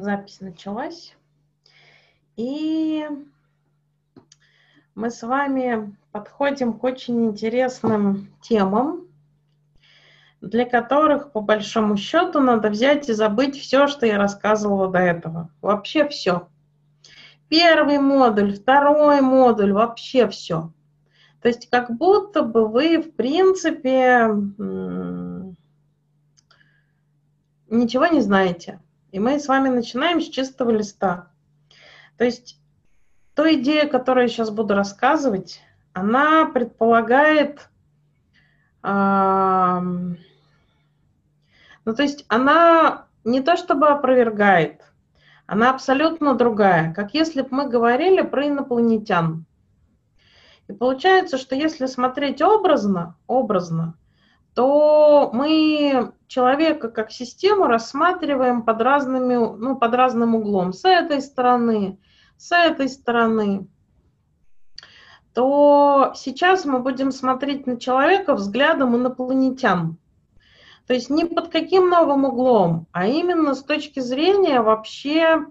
Запись началась. И мы с вами подходим к очень интересным темам, для которых, по большому счету, надо взять и забыть все, что я рассказывала до этого. Вообще все. Первый модуль, второй модуль, вообще все. То есть как будто бы вы, в принципе, ничего не знаете. И мы с вами начинаем с чистого листа. То есть та идея, которую я сейчас буду рассказывать, она предполагает, э, ну то есть она не то чтобы опровергает, она абсолютно другая, как если бы мы говорили про инопланетян. И получается, что если смотреть образно, образно, то мы человека как систему рассматриваем под, разными, ну, под разным углом. С этой стороны, с этой стороны. То сейчас мы будем смотреть на человека взглядом инопланетян. То есть не под каким новым углом, а именно с точки зрения вообще,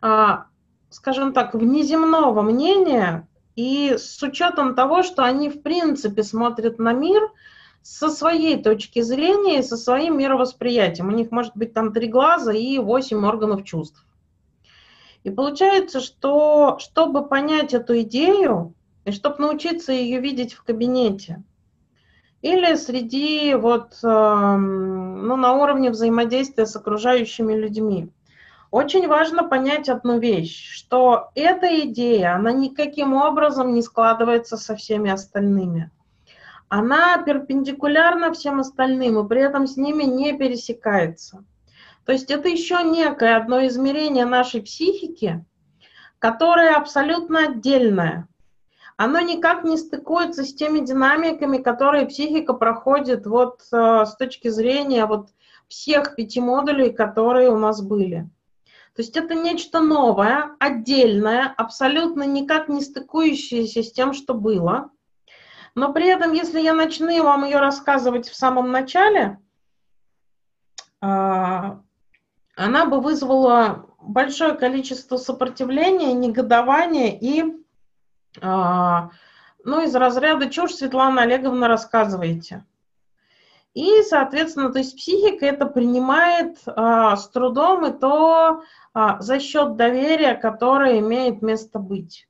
а, скажем так, внеземного мнения и с учетом того, что они в принципе смотрят на мир – со своей точки зрения со своим мировосприятием. У них может быть там три глаза и восемь органов чувств. И получается, что чтобы понять эту идею, и чтобы научиться ее видеть в кабинете, или среди вот, эм, ну, на уровне взаимодействия с окружающими людьми, очень важно понять одну вещь, что эта идея, она никаким образом не складывается со всеми остальными она перпендикулярна всем остальным и при этом с ними не пересекается. То есть это еще некое одно измерение нашей психики, которое абсолютно отдельное. Оно никак не стыкуется с теми динамиками, которые психика проходит вот э, с точки зрения вот всех пяти модулей, которые у нас были. То есть это нечто новое, отдельное, абсолютно никак не стыкующееся с тем, что было – но при этом, если я начну вам ее рассказывать в самом начале, а, она бы вызвала большое количество сопротивления, негодования и, а, ну, из разряда чушь, Светлана Олеговна, рассказываете. И, соответственно, то есть психика это принимает а, с трудом и то а, за счет доверия, которое имеет место быть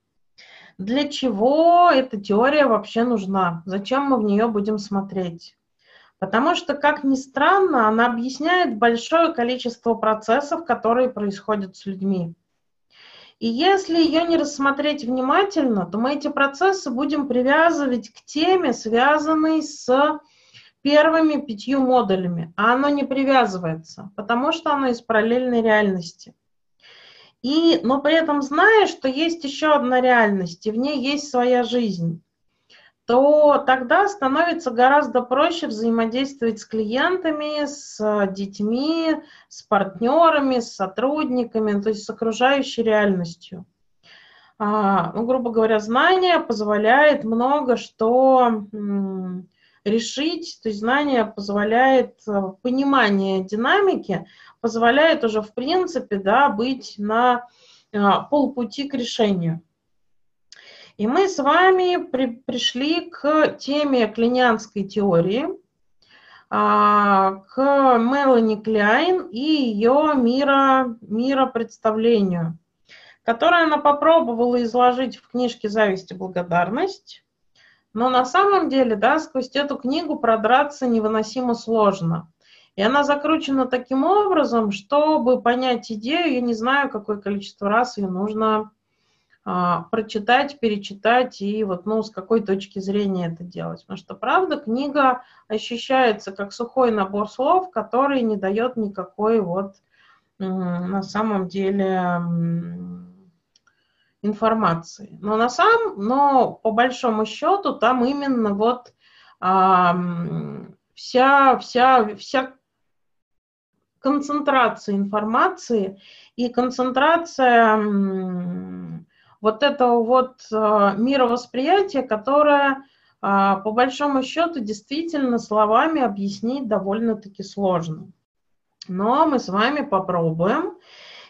для чего эта теория вообще нужна, зачем мы в нее будем смотреть. Потому что, как ни странно, она объясняет большое количество процессов, которые происходят с людьми. И если ее не рассмотреть внимательно, то мы эти процессы будем привязывать к теме, связанной с первыми пятью модулями, а оно не привязывается, потому что оно из параллельной реальности. И, но при этом зная, что есть еще одна реальность, и в ней есть своя жизнь, то тогда становится гораздо проще взаимодействовать с клиентами, с детьми, с партнерами, с сотрудниками, то есть с окружающей реальностью. А, ну, грубо говоря, знание позволяет много что решить, то есть знание позволяет э, понимание динамики, позволяет уже в принципе да, быть на а, полпути к решению. И мы с вами при, пришли к теме клинианской теории, а, к Мелани Кляйн и ее мира, миропредставлению, которое она попробовала изложить в книжке «Зависть и благодарность», но на самом деле, да, сквозь эту книгу продраться невыносимо сложно. И она закручена таким образом, чтобы понять идею, я не знаю, какое количество раз ее нужно а, прочитать, перечитать и вот, ну, с какой точки зрения это делать. Потому что, правда, книга ощущается как сухой набор слов, который не дает никакой вот на самом деле информации. Но на самом, но по большому счету там именно вот а, вся, вся, вся концентрация информации и концентрация вот этого вот а, мировосприятия, которое а, по большому счету действительно словами объяснить довольно-таки сложно. Но мы с вами попробуем.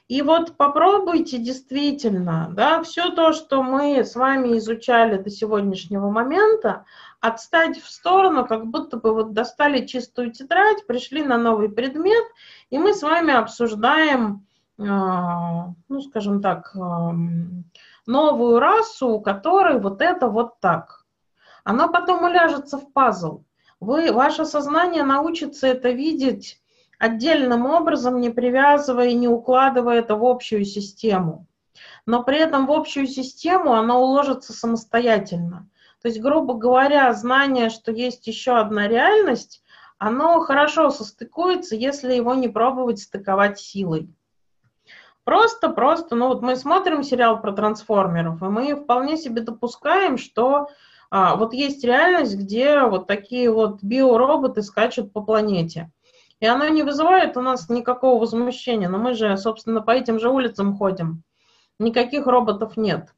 И вот попробуйте действительно, да, все то, что мы с вами изучали до сегодняшнего момента, отстать в сторону, как будто бы вот достали чистую тетрадь, пришли на новый предмет, и мы с вами обсуждаем, а, ну, скажем так, новую расу, у которой вот это вот так. Оно потом уляжется в пазл. Вы, ваше сознание научится это видеть отдельным образом, не привязывая и не укладывая это в общую систему. Но при этом в общую систему оно уложится самостоятельно. То есть, грубо говоря, знание, что есть еще одна реальность, оно хорошо состыкуется, если его не пробовать стыковать силой. Просто, просто, ну вот мы смотрим сериал про трансформеров, и мы вполне себе допускаем, что а, вот есть реальность, где вот такие вот биороботы скачут по планете. И оно не вызывает у нас никакого возмущения. Но мы же, собственно, по этим же улицам ходим. Никаких роботов нет.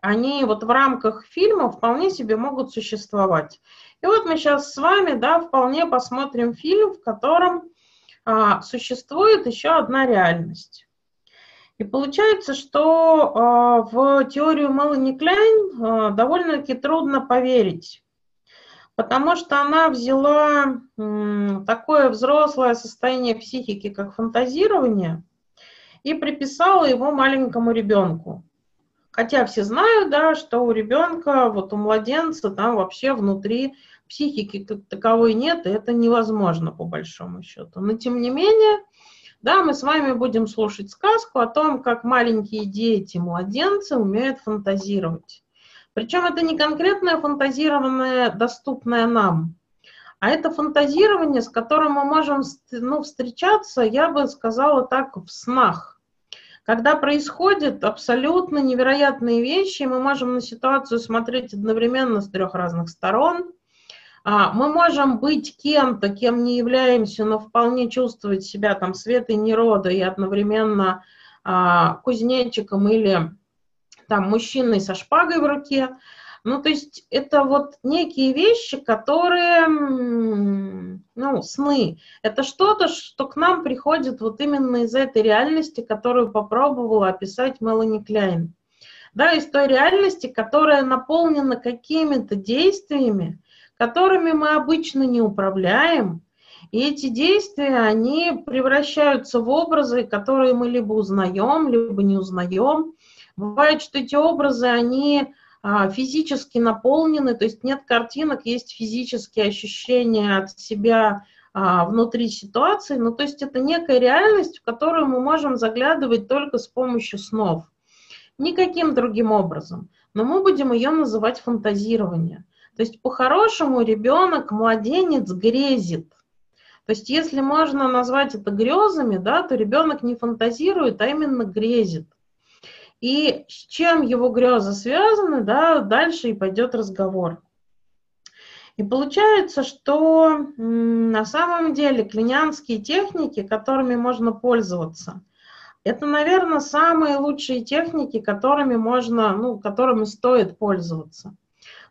Они вот в рамках фильма вполне себе могут существовать. И вот мы сейчас с вами, да, вполне посмотрим фильм, в котором а, существует еще одна реальность. И получается, что а, в теорию Мелани Кляйн а, довольно-таки трудно поверить потому что она взяла такое взрослое состояние психики, как фантазирование, и приписала его маленькому ребенку. Хотя все знают, да, что у ребенка, вот у младенца, там вообще внутри психики как таковой нет, и это невозможно по большому счету. Но тем не менее, да, мы с вами будем слушать сказку о том, как маленькие дети, младенцы умеют фантазировать. Причем это не конкретное фантазированное, доступное нам, а это фантазирование, с которым мы можем ну, встречаться, я бы сказала так, в снах. Когда происходят абсолютно невероятные вещи, мы можем на ситуацию смотреть одновременно с трех разных сторон. А, мы можем быть кем-то, кем не являемся, но вполне чувствовать себя там светой нерода и одновременно а, кузнечиком или там мужчиной со шпагой в руке. Ну, то есть это вот некие вещи, которые, ну, сны. Это что-то, что к нам приходит вот именно из этой реальности, которую попробовала описать Мелани Кляйн. Да, из той реальности, которая наполнена какими-то действиями, которыми мы обычно не управляем, и эти действия, они превращаются в образы, которые мы либо узнаем, либо не узнаем. Бывает, что эти образы, они а, физически наполнены, то есть нет картинок, есть физические ощущения от себя а, внутри ситуации. Ну, то есть это некая реальность, в которую мы можем заглядывать только с помощью снов. Никаким другим образом. Но мы будем ее называть фантазирование. То есть по-хорошему ребенок, младенец грезит. То есть если можно назвать это грезами, да, то ребенок не фантазирует, а именно грезит. И с чем его грезы связаны, да, дальше и пойдет разговор. И получается, что на самом деле клинянские техники, которыми можно пользоваться, это, наверное, самые лучшие техники, которыми можно, ну, которыми стоит пользоваться.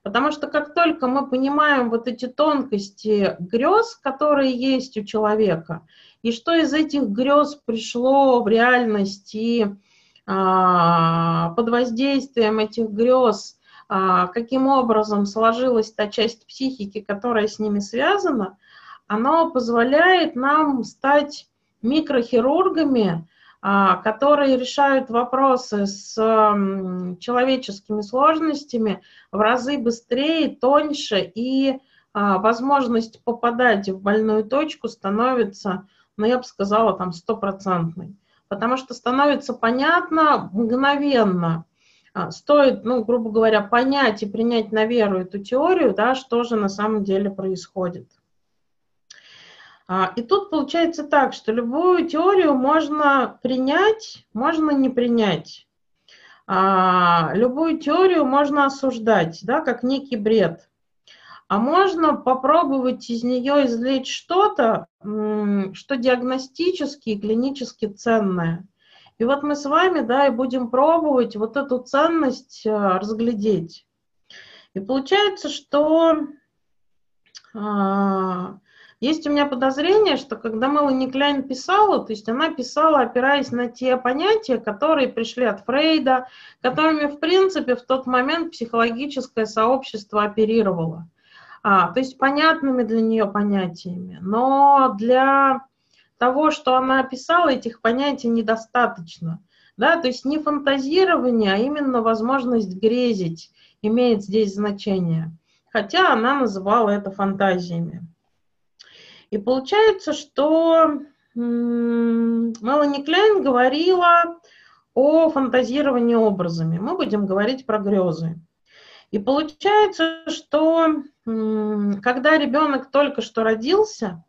Потому что как только мы понимаем вот эти тонкости грез, которые есть у человека, и что из этих грез пришло в реальность и под воздействием этих грез, а, каким образом сложилась та часть психики, которая с ними связана, оно позволяет нам стать микрохирургами, а, которые решают вопросы с человеческими сложностями в разы быстрее, тоньше, и возможность попадать в больную точку становится, ну, я бы сказала, там, стопроцентной потому что становится понятно мгновенно. А, стоит, ну, грубо говоря, понять и принять на веру эту теорию, да, что же на самом деле происходит. А, и тут получается так, что любую теорию можно принять, можно не принять. А, любую теорию можно осуждать, да, как некий бред а можно попробовать из нее извлечь что-то, что диагностически и клинически ценное. И вот мы с вами, да, и будем пробовать вот эту ценность э, разглядеть. И получается, что а, Есть у меня подозрение, что когда Мелани Кляйн писала, то есть она писала, опираясь на те понятия, которые пришли от Фрейда, которыми, в принципе, в тот момент психологическое сообщество оперировало. А, то есть понятными для нее понятиями. Но для того, что она писала, этих понятий недостаточно. Да, то есть не фантазирование, а именно возможность грезить имеет здесь значение. Хотя она называла это фантазиями. И получается, что Мелани Кляйн говорила о фантазировании образами. Мы будем говорить про грезы. И получается, что когда ребенок только что родился,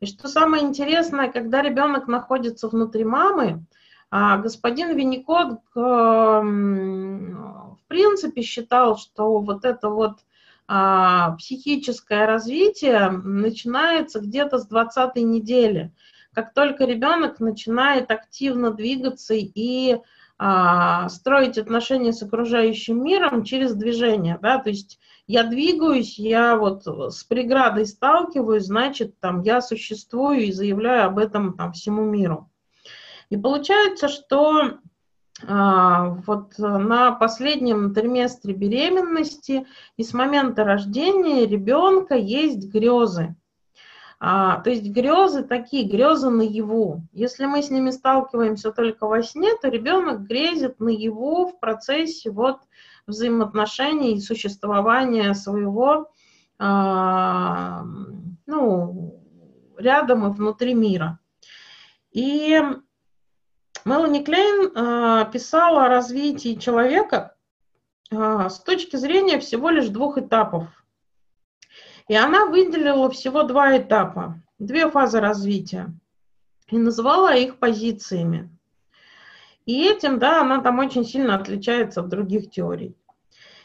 и что самое интересное, когда ребенок находится внутри мамы, а господин Винникот в принципе считал, что вот это вот а, психическое развитие начинается где-то с 20 недели. Как только ребенок начинает активно двигаться и строить отношения с окружающим миром через движение, да, то есть я двигаюсь, я вот с преградой сталкиваюсь, значит, там я существую и заявляю об этом там всему миру. И получается, что а, вот на последнем триместре беременности и с момента рождения ребенка есть грезы. А, то есть грезы такие, грезы наяву. Если мы с ними сталкиваемся только во сне, то ребенок грезит наяву в процессе вот взаимоотношений и существования своего а, ну, рядом и внутри мира. И Мелани Клейн э, писала о развитии человека э, с точки зрения всего лишь двух этапов. И она выделила всего два этапа, две фазы развития, и назвала их позициями. И этим, да, она там очень сильно отличается от других теорий.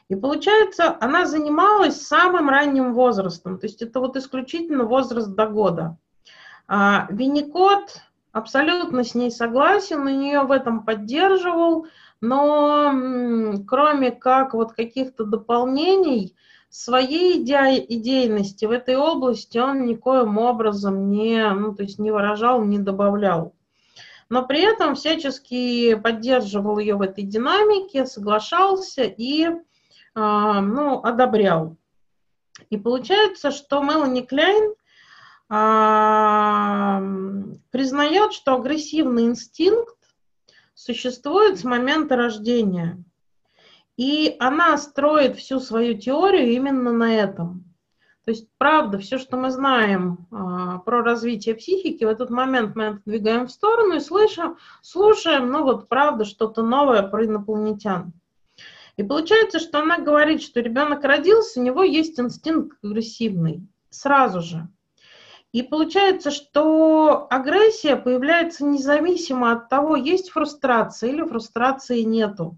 И получается, она занималась самым ранним возрастом, то есть это вот исключительно возраст до года. А Винникот абсолютно с ней согласен, и нее в этом поддерживал, но кроме как вот каких-то дополнений, своей иде идейности в этой области он никоим образом не, ну, то есть не выражал, не добавлял. Но при этом всячески поддерживал ее в этой динамике, соглашался и э, ну, одобрял. И получается, что Мелани Кляйн признает, что агрессивный инстинкт существует с момента рождения. И она строит всю свою теорию именно на этом. То есть, правда, все, что мы знаем а, про развитие психики, в этот момент мы отодвигаем в сторону и слышим, слушаем, ну вот, правда, что-то новое про инопланетян. И получается, что она говорит, что ребенок родился, у него есть инстинкт агрессивный сразу же. И получается, что агрессия появляется независимо от того, есть фрустрация или фрустрации нету.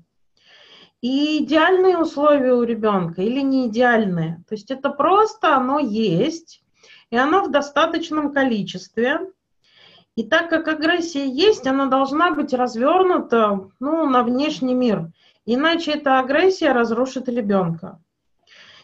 И идеальные условия у ребенка или не идеальные. То есть это просто оно есть, и оно в достаточном количестве. И так как агрессия есть, она должна быть развернута ну, на внешний мир. Иначе эта агрессия разрушит ребенка.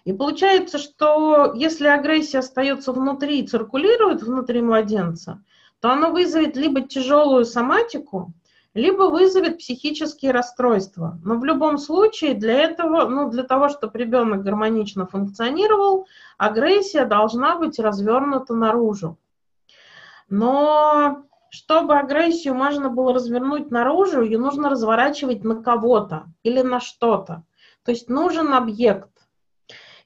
И получается, что если агрессия остается внутри и циркулирует внутри младенца, то оно вызовет либо тяжелую соматику, либо вызовет психические расстройства. Но в любом случае для этого, ну, для того, чтобы ребенок гармонично функционировал, агрессия должна быть развернута наружу. Но чтобы агрессию можно было развернуть наружу, ее нужно разворачивать на кого-то или на что-то. То есть нужен объект.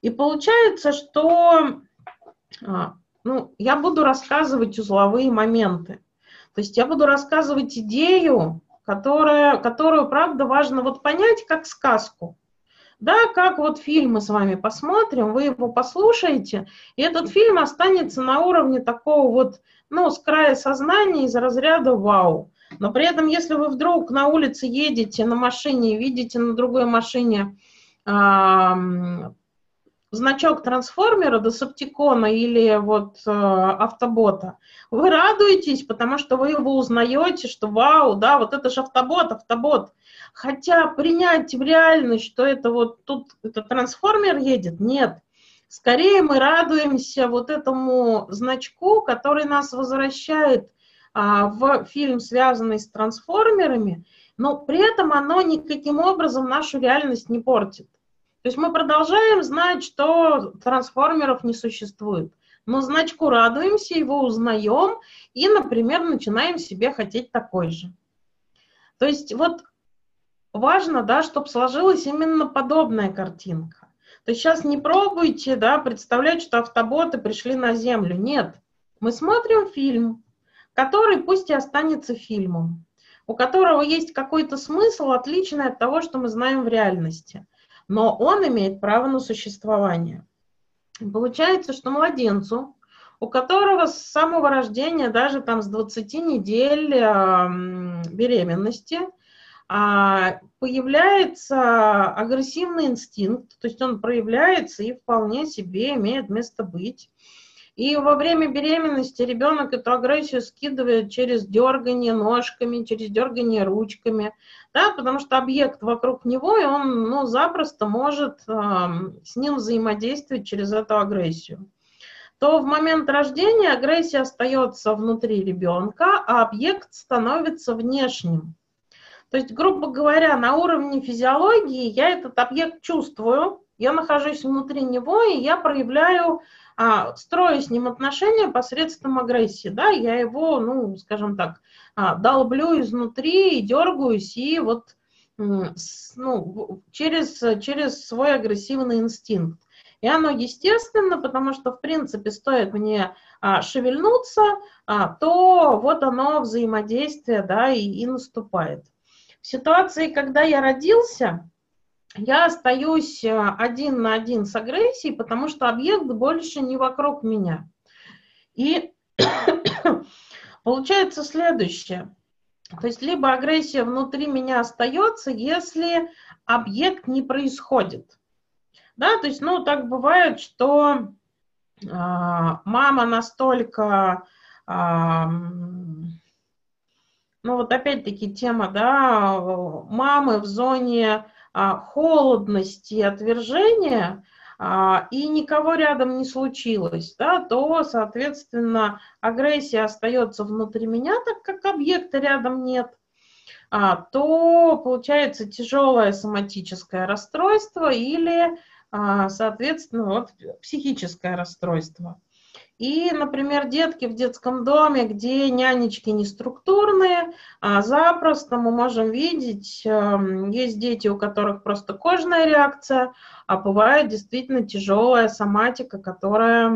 И получается, что а, ну, я буду рассказывать узловые моменты. То есть я буду рассказывать идею, которая, которую, правда, важно вот понять как сказку. Да, как вот фильм мы с вами посмотрим, вы его послушаете, и этот фильм останется на уровне такого вот, ну, с края сознания из разряда «вау». Но при этом, если вы вдруг на улице едете на машине и видите на другой машине значок трансформера, десептикона или вот э, автобота, вы радуетесь, потому что вы его узнаете, что вау, да, вот это же автобот, автобот. Хотя принять в реальность, что это вот тут это трансформер едет, нет. Скорее мы радуемся вот этому значку, который нас возвращает а, в фильм, связанный с трансформерами, но при этом оно никаким образом нашу реальность не портит. То есть мы продолжаем знать, что трансформеров не существует. Но значку радуемся, его узнаем и, например, начинаем себе хотеть такой же. То есть вот важно, да, чтобы сложилась именно подобная картинка. То есть сейчас не пробуйте, да, представлять, что автоботы пришли на Землю. Нет. Мы смотрим фильм, который пусть и останется фильмом, у которого есть какой-то смысл, отличный от того, что мы знаем в реальности. Но он имеет право на существование. Получается, что младенцу, у которого с самого рождения, даже там с 20 недель э, беременности, э, появляется агрессивный инстинкт, то есть он проявляется и вполне себе имеет место быть. И во время беременности ребенок эту агрессию скидывает через дергание ножками, через дергание ручками, да, потому что объект вокруг него, и он ну, запросто может э, с ним взаимодействовать через эту агрессию. То в момент рождения агрессия остается внутри ребенка, а объект становится внешним. То есть, грубо говоря, на уровне физиологии я этот объект чувствую, я нахожусь внутри него, и я проявляю а, строю с ним отношения посредством агрессии, да, я его, ну, скажем так, долблю изнутри и дергаюсь, и вот ну, через, через свой агрессивный инстинкт. И оно естественно, потому что, в принципе, стоит мне а, шевельнуться, а, то вот оно взаимодействие, да, и, и наступает. В ситуации, когда я родился, я остаюсь э, один на один с агрессией, потому что объект больше не вокруг меня. И получается следующее. То есть либо агрессия внутри меня остается, если объект не происходит. Да, то есть, ну, так бывает, что э, мама настолько, э, ну, вот опять-таки тема, да, мамы в зоне а, холодности и отвержения, и никого рядом не случилось, да, то, соответственно, агрессия остается внутри меня, так как объекта рядом нет, а, то получается тяжелое соматическое расстройство или, соответственно, вот, психическое расстройство. И, например, детки в детском доме, где нянечки не структурные, а запросто мы можем видеть, эм, есть дети, у которых просто кожная реакция, а бывает действительно тяжелая соматика, которая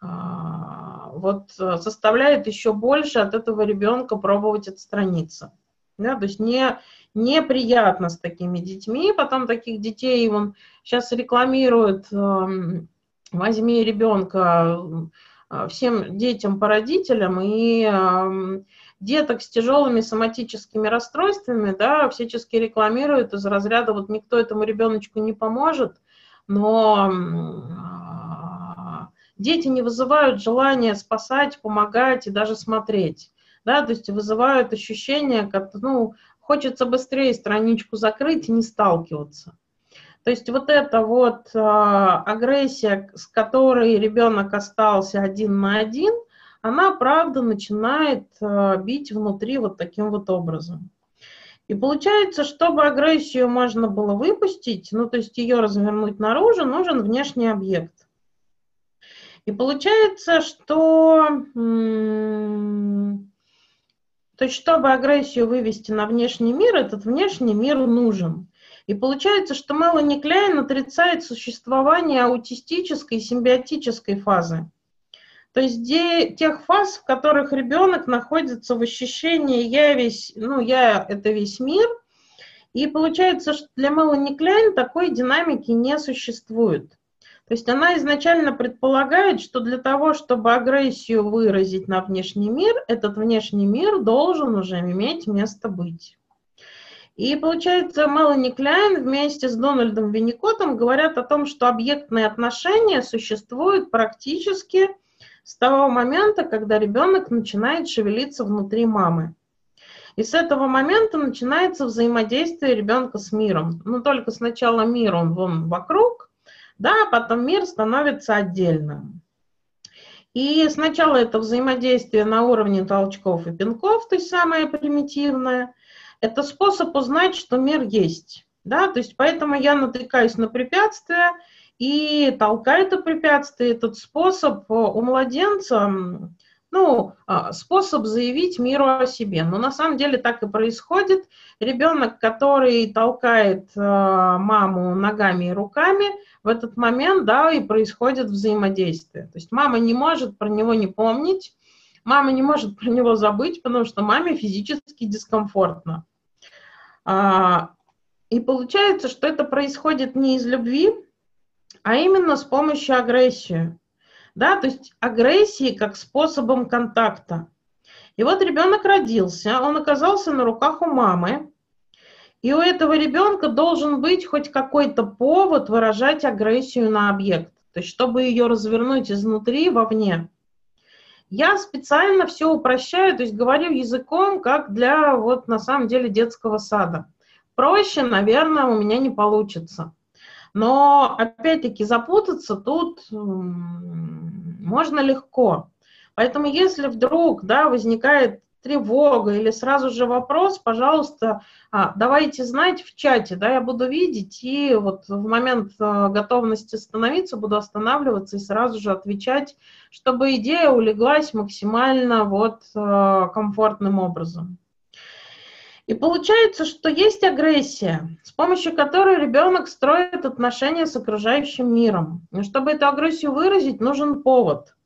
а, вот составляет еще больше от этого ребенка пробовать отстраниться. Да, то есть не, неприятно с такими детьми, потом таких детей он сейчас рекламируют эм, возьми ребенка а, всем детям по родителям и деток с тяжелыми соматическими расстройствами, да, всячески рекламируют из разряда, вот никто этому ребеночку не поможет, но а, дети не вызывают желания спасать, помогать и даже смотреть, да, то есть вызывают ощущение, как, ну, хочется быстрее страничку закрыть и не сталкиваться. То есть вот эта вот э, агрессия, с которой ребенок остался один на один, она, правда, начинает э, бить внутри вот таким вот образом. И получается, чтобы агрессию можно было выпустить, ну, то есть ее развернуть наружу, нужен внешний объект. И получается, что то есть, чтобы агрессию вывести на внешний мир, этот внешний мир нужен. И получается, что Мелани Кляйн отрицает существование аутистической симбиотической фазы. То есть где, тех фаз, в которых ребенок находится в ощущении «я весь, ну, я – это весь мир», и получается, что для Мелани Кляйн такой динамики не существует. То есть она изначально предполагает, что для того, чтобы агрессию выразить на внешний мир, этот внешний мир должен уже иметь место быть. И получается, Мелани Кляйн вместе с Дональдом Винникотом говорят о том, что объектные отношения существуют практически с того момента, когда ребенок начинает шевелиться внутри мамы. И с этого момента начинается взаимодействие ребенка с миром. Но только сначала мир, он вон вокруг, да, а потом мир становится отдельным. И сначала это взаимодействие на уровне толчков и пинков, то есть самое примитивное. Это способ узнать, что мир есть. Да? То есть поэтому я натыкаюсь на препятствия и толкаю это препятствие. Этот способ у младенца, ну, а, способ заявить миру о себе. Но на самом деле так и происходит. Ребенок, который толкает а, маму ногами и руками, в этот момент, да, и происходит взаимодействие. То есть мама не может про него не помнить, мама не может про него забыть, потому что маме физически дискомфортно. А, и получается, что это происходит не из любви, а именно с помощью агрессии. Да, то есть агрессии как способом контакта. И вот ребенок родился, он оказался на руках у мамы, и у этого ребенка должен быть хоть какой-то повод выражать агрессию на объект, то есть чтобы ее развернуть изнутри вовне. Я специально все упрощаю, то есть говорю языком, как для вот на самом деле детского сада. Проще, наверное, у меня не получится. Но опять-таки запутаться тут можно легко. Поэтому если вдруг да, возникает тревога или сразу же вопрос, пожалуйста, а, давайте знать в чате, да, я буду видеть, и вот в момент а, готовности становиться буду останавливаться и сразу же отвечать, чтобы идея улеглась максимально вот а, комфортным образом. И получается, что есть агрессия, с помощью которой ребенок строит отношения с окружающим миром. Но чтобы эту агрессию выразить, нужен повод –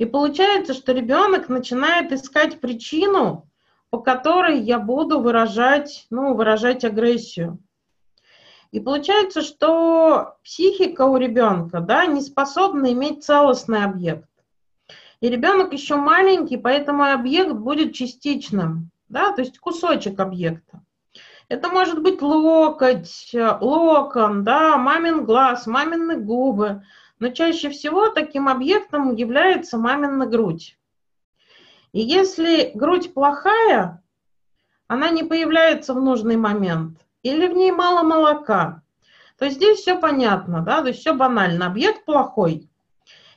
и получается, что ребенок начинает искать причину, по которой я буду выражать, ну, выражать агрессию. И получается, что психика у ребенка да, не способна иметь целостный объект. И ребенок еще маленький, поэтому объект будет частичным, да, то есть кусочек объекта. Это может быть локоть, локон, да, мамин глаз, мамины губы, но чаще всего таким объектом является мамина грудь. И если грудь плохая, она не появляется в нужный момент, или в ней мало молока, то здесь все понятно, да, то есть все банально, объект плохой.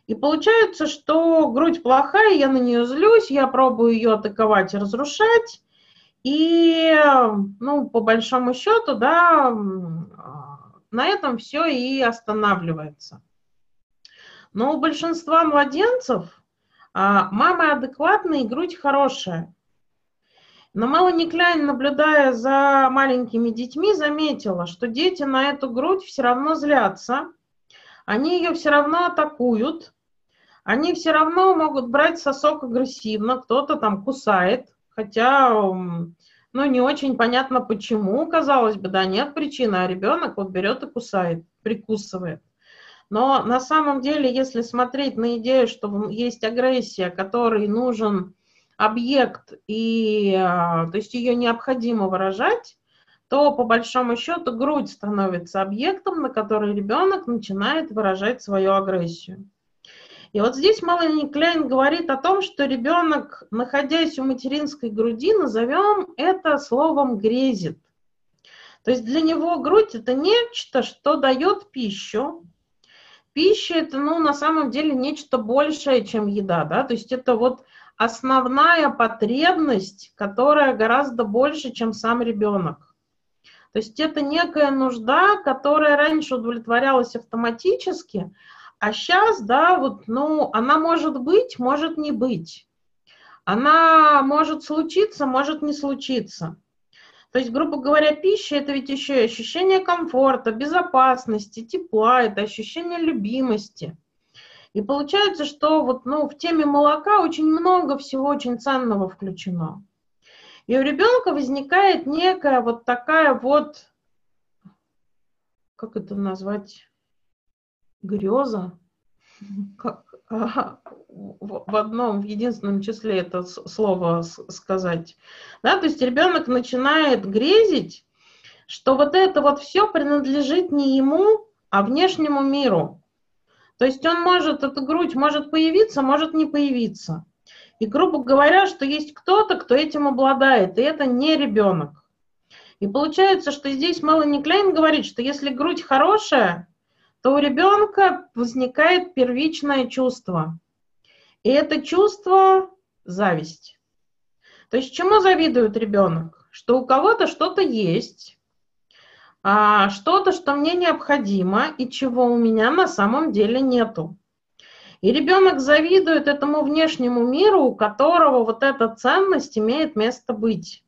И получается, что грудь плохая, я на нее злюсь, я пробую ее атаковать и разрушать, и, ну, по большому счету, да, на этом все и останавливается. Но у большинства младенцев а, мама адекватная и грудь хорошая. Но Мелани Кляйн, наблюдая за маленькими детьми, заметила, что дети на эту грудь все равно злятся, они ее все равно атакуют, они все равно могут брать сосок агрессивно, кто-то там кусает, хотя, ну, не очень понятно почему, казалось бы, да, нет причины, а ребенок вот берет и кусает, прикусывает. Но на самом деле, если смотреть на идею, что есть агрессия, которой нужен объект, и, а, то есть ее необходимо выражать, то по большому счету грудь становится объектом, на который ребенок начинает выражать свою агрессию. И вот здесь Мелани Кляйн говорит о том, что ребенок, находясь у материнской груди, назовем это словом грезит. То есть для него грудь это нечто, что дает пищу, пища это, ну, на самом деле нечто большее, чем еда, да, то есть это вот основная потребность, которая гораздо больше, чем сам ребенок. То есть это некая нужда, которая раньше удовлетворялась автоматически, а сейчас, да, вот, ну, она может быть, может не быть. Она может случиться, может не случиться. То есть, грубо говоря, пища – это ведь еще и ощущение комфорта, безопасности, тепла, это ощущение любимости. И получается, что вот, ну, в теме молока очень много всего очень ценного включено. И у ребенка возникает некая вот такая вот, как это назвать, греза, как, в одном, в единственном числе это слово сказать. Да, то есть ребенок начинает грезить, что вот это вот все принадлежит не ему, а внешнему миру. То есть он может, эта грудь может появиться, может не появиться. И, грубо говоря, что есть кто-то, кто этим обладает, и это не ребенок. И получается, что здесь Мелани Клейн говорит, что если грудь хорошая, то у ребенка возникает первичное чувство. И это чувство зависть. То есть чему завидует ребенок? Что у кого-то что-то есть, а, что-то, что мне необходимо и чего у меня на самом деле нету. И ребенок завидует этому внешнему миру, у которого вот эта ценность имеет место быть.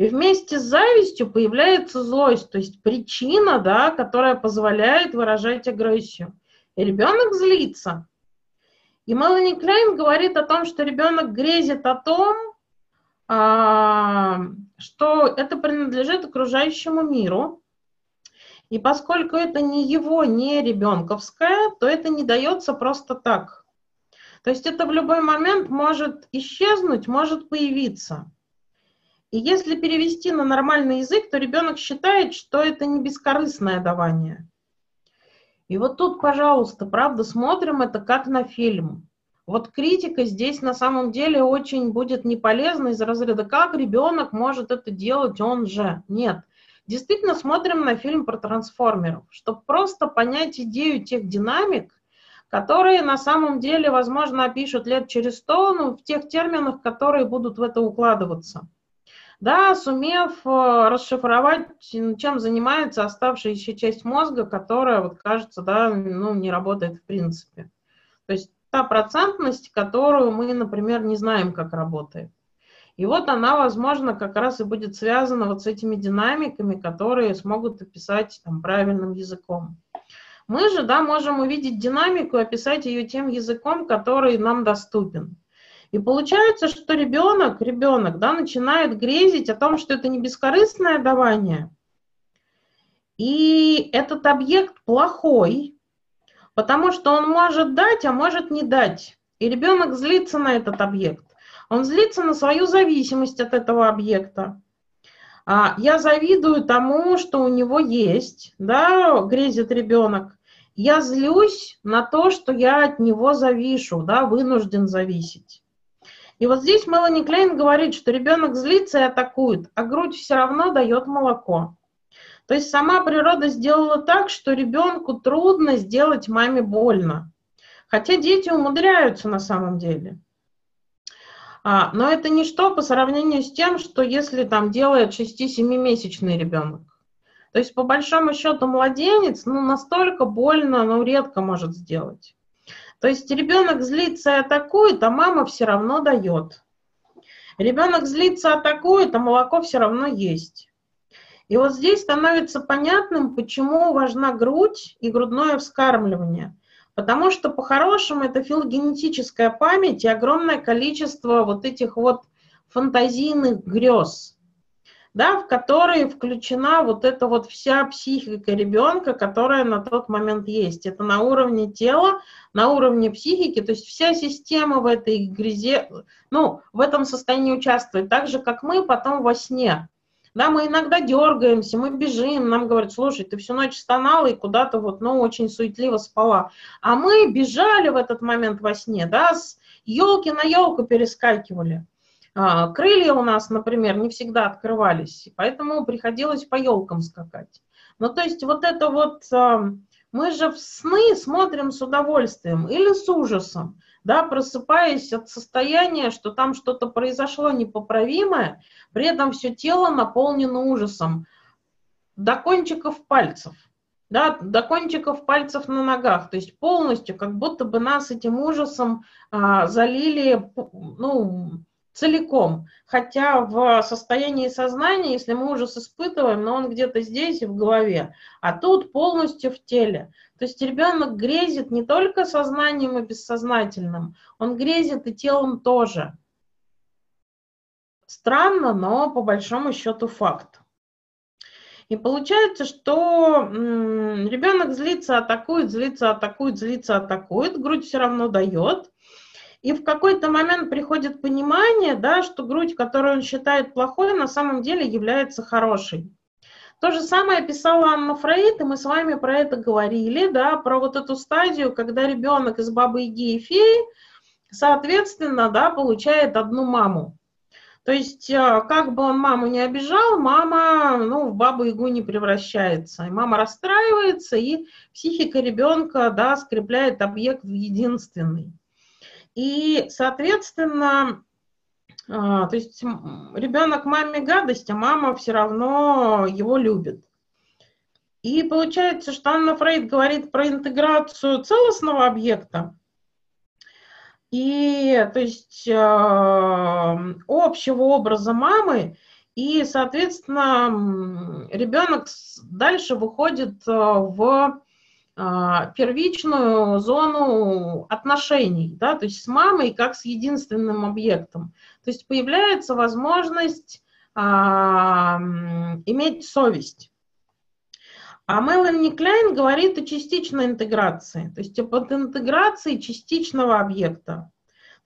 И вместе с завистью появляется злость, то есть причина, да, которая позволяет выражать агрессию. И ребенок злится. И Мелани Клейн говорит о том, что ребенок грезит о том, а, что это принадлежит окружающему миру, и поскольку это не его, не ребенковское, то это не дается просто так. То есть это в любой момент может исчезнуть, может появиться. И если перевести на нормальный язык, то ребенок считает, что это не бескорыстное давание. И вот тут, пожалуйста, правда, смотрим это как на фильм. Вот критика здесь на самом деле очень будет не полезна из разряда, как ребенок может это делать, он же. Нет действительно смотрим на фильм про трансформеров, чтобы просто понять идею тех динамик, которые на самом деле, возможно, опишут лет через сто, ну, в тех терминах, которые будут в это укладываться. Да, сумев э, расшифровать, чем занимается оставшаяся часть мозга, которая, вот кажется, да, ну, не работает в принципе. То есть та процентность, которую мы, например, не знаем, как работает. И вот она, возможно, как раз и будет связана вот с этими динамиками, которые смогут описать там, правильным языком. Мы же, да, можем увидеть динамику и описать ее тем языком, который нам доступен. И получается, что ребенок, ребенок, да, начинает грезить о том, что это не бескорыстное давание, и этот объект плохой, потому что он может дать, а может не дать. И ребенок злится на этот объект. Он злится на свою зависимость от этого объекта. А, я завидую тому, что у него есть, да, грезит ребенок. Я злюсь на то, что я от него завишу, да, вынужден зависеть. И вот здесь Мелани Клейн говорит, что ребенок злится и атакует, а грудь все равно дает молоко. То есть сама природа сделала так, что ребенку трудно сделать маме больно. Хотя дети умудряются на самом деле. А, но это ничто по сравнению с тем, что если там делает 6-7-месячный ребенок. То есть, по большому счету, младенец ну, настолько больно, ну, редко может сделать. То есть ребенок злится и атакует, а мама все равно дает. Ребенок злится, атакует, а молоко все равно есть. И вот здесь становится понятным, почему важна грудь и грудное вскармливание. Потому что по-хорошему это филогенетическая память и огромное количество вот этих вот фантазийных грез, да, в которые включена вот эта вот вся психика ребенка, которая на тот момент есть. Это на уровне тела, на уровне психики, то есть вся система в этой грязе, ну, в этом состоянии участвует, так же, как мы потом во сне. Да, мы иногда дергаемся, мы бежим, нам говорят, слушай, ты всю ночь стонала и куда-то вот, ну, очень суетливо спала. А мы бежали в этот момент во сне, да, с елки на елку перескакивали. А, крылья у нас, например, не всегда открывались, поэтому приходилось по елкам скакать. Ну, то есть вот это вот, мы же в сны смотрим с удовольствием или с ужасом да, просыпаясь от состояния, что там что-то произошло непоправимое, при этом все тело наполнено ужасом до кончиков пальцев, да, до кончиков пальцев на ногах, то есть полностью, как будто бы нас этим ужасом а, залили, ну, целиком. Хотя в состоянии сознания, если мы ужас испытываем, но он где-то здесь и в голове, а тут полностью в теле. То есть ребенок грезит не только сознанием и бессознательным, он грезит и телом тоже. Странно, но по большому счету факт. И получается, что ребенок злится, атакует, злится, атакует, злится, атакует, грудь все равно дает. И в какой-то момент приходит понимание, да, что грудь, которую он считает плохой, на самом деле является хорошей. То же самое писала Анна Фрейд, и мы с вами про это говорили, да, про вот эту стадию, когда ребенок из бабы Яги и феи, соответственно, да, получает одну маму. То есть, э, как бы он маму не обижал, мама ну, в бабу-ягу не превращается. И мама расстраивается, и психика ребенка да, скрепляет объект в единственный. И, соответственно, э, то есть ребенок маме гадость, а мама все равно его любит. И получается, что Анна Фрейд говорит про интеграцию целостного объекта, и, то есть, э, общего образа мамы, и, соответственно, ребенок дальше выходит э, в первичную зону отношений, да, то есть с мамой как с единственным объектом. То есть появляется возможность а, иметь совесть. А Мелани Кляйн говорит о частичной интеграции, то есть о интеграции частичного объекта.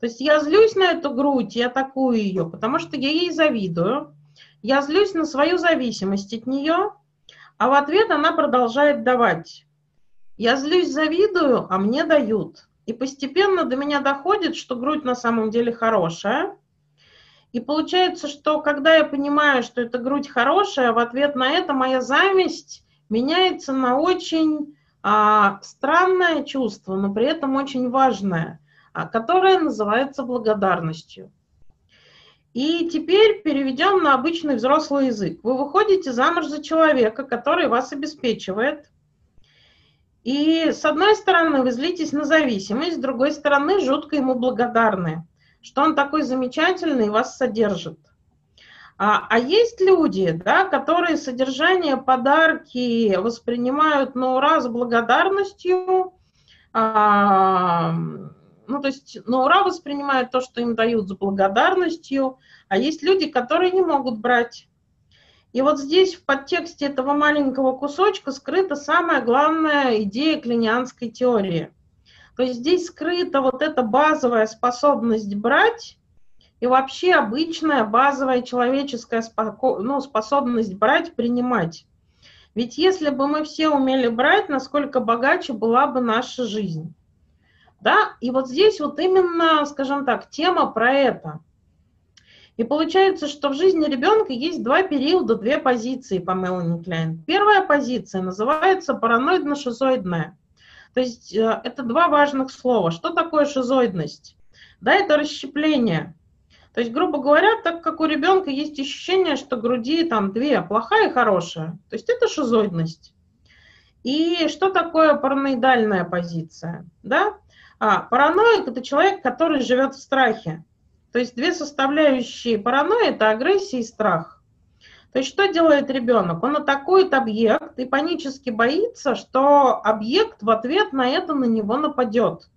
То есть я злюсь на эту грудь и атакую ее, потому что я ей завидую, я злюсь на свою зависимость от нее, а в ответ она продолжает давать. Я злюсь, завидую, а мне дают. И постепенно до меня доходит, что грудь на самом деле хорошая. И получается, что когда я понимаю, что эта грудь хорошая, в ответ на это моя зависть меняется на очень а, странное чувство, но при этом очень важное, а, которое называется благодарностью. И теперь переведем на обычный взрослый язык. Вы выходите замуж за человека, который вас обеспечивает. И с одной стороны вы злитесь на зависимость, с другой стороны жутко ему благодарны, что он такой замечательный и вас содержит. А, а есть люди, да, которые содержание подарки воспринимают на ура с благодарностью, а, ну, то есть на ура воспринимают то, что им дают с благодарностью, а есть люди, которые не могут брать. И вот здесь в подтексте этого маленького кусочка скрыта самая главная идея клинианской теории. То есть здесь скрыта вот эта базовая способность брать, и вообще обычная базовая человеческая ну, способность брать, принимать. Ведь если бы мы все умели брать, насколько богаче была бы наша жизнь. Да, и вот здесь вот именно, скажем так, тема про это. И получается, что в жизни ребенка есть два периода, две позиции по Мелани Кляйн. Первая позиция называется параноидно-шизоидная. То есть э, это два важных слова. Что такое шизоидность? Да, это расщепление то есть, грубо говоря, так как у ребенка есть ощущение, что груди там две, плохая и хорошая, то есть это шизоидность. И что такое параноидальная позиция? Да? А, параноик – это человек, который живет в страхе. То есть две составляющие паранойи – это агрессия и страх. То есть что делает ребенок? Он атакует объект и панически боится, что объект в ответ на это на него нападет.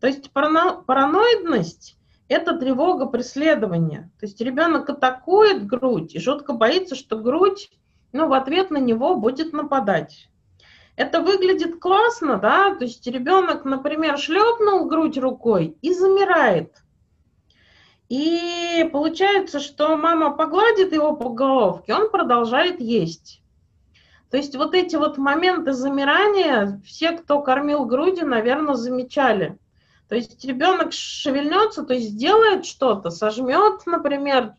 То есть параноидность это тревога преследования. То есть ребенок атакует грудь и жутко боится, что грудь ну, в ответ на него будет нападать. Это выглядит классно, да, то есть ребенок, например, шлепнул грудь рукой и замирает. И получается, что мама погладит его по головке, он продолжает есть. То есть вот эти вот моменты замирания все, кто кормил грудью, наверное, замечали. То есть ребенок шевельнется, то есть сделает что-то, сожмет, например,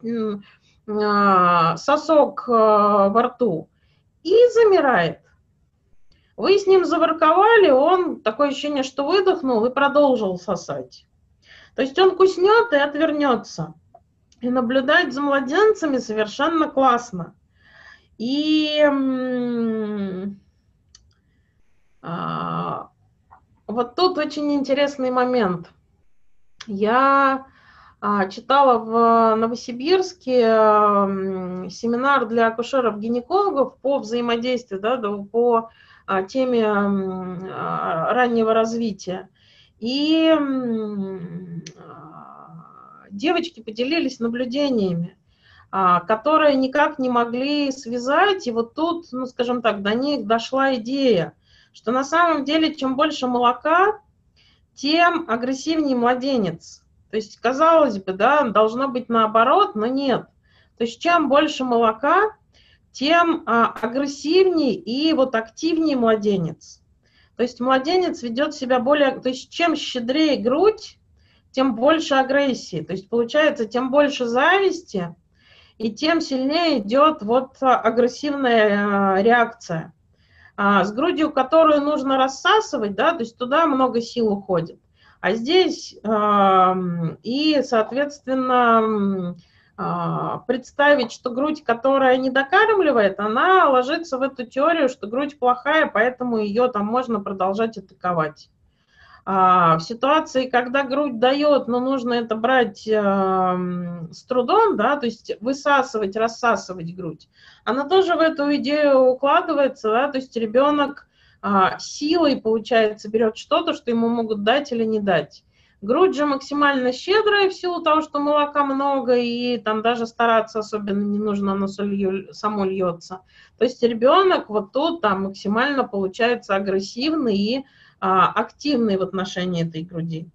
а, сосок а, во рту и замирает. Вы с ним заворковали, он такое ощущение, что выдохнул и продолжил сосать. То есть он куснет и отвернется. И наблюдать за младенцами совершенно классно. И а, вот тут очень интересный момент. Я а, читала в Новосибирске семинар для акушеров-гинекологов по взаимодействию, да, по а, теме а, раннего развития. И девочки поделились наблюдениями, которые никак не могли связать. И вот тут, ну, скажем так, до них дошла идея – что на самом деле чем больше молока, тем агрессивнее младенец. То есть, казалось бы, да, должно быть наоборот, но нет. То есть, чем больше молока, тем а, агрессивнее и вот активнее младенец. То есть младенец ведет себя более, то есть чем щедрее грудь, тем больше агрессии. То есть получается, тем больше зависти, и тем сильнее идет вот агрессивная э, реакция. А, с грудью, которую нужно рассасывать, да, то есть туда много сил уходит. А здесь и, соответственно, а, представить, что грудь, которая не докармливает, она ложится в эту теорию, что грудь плохая, поэтому ее там можно продолжать атаковать. А, в ситуации, когда грудь дает, но нужно это брать э, с трудом, да, то есть высасывать, рассасывать грудь, она тоже в эту идею укладывается, да, то есть ребенок э, силой, получается, берет что-то, что ему могут дать или не дать. Грудь же максимально щедрая в силу того, что молока много, и там даже стараться особенно не нужно, оно само льется. То есть ребенок вот тут там максимально получается агрессивный и а, активный в отношении этой груди.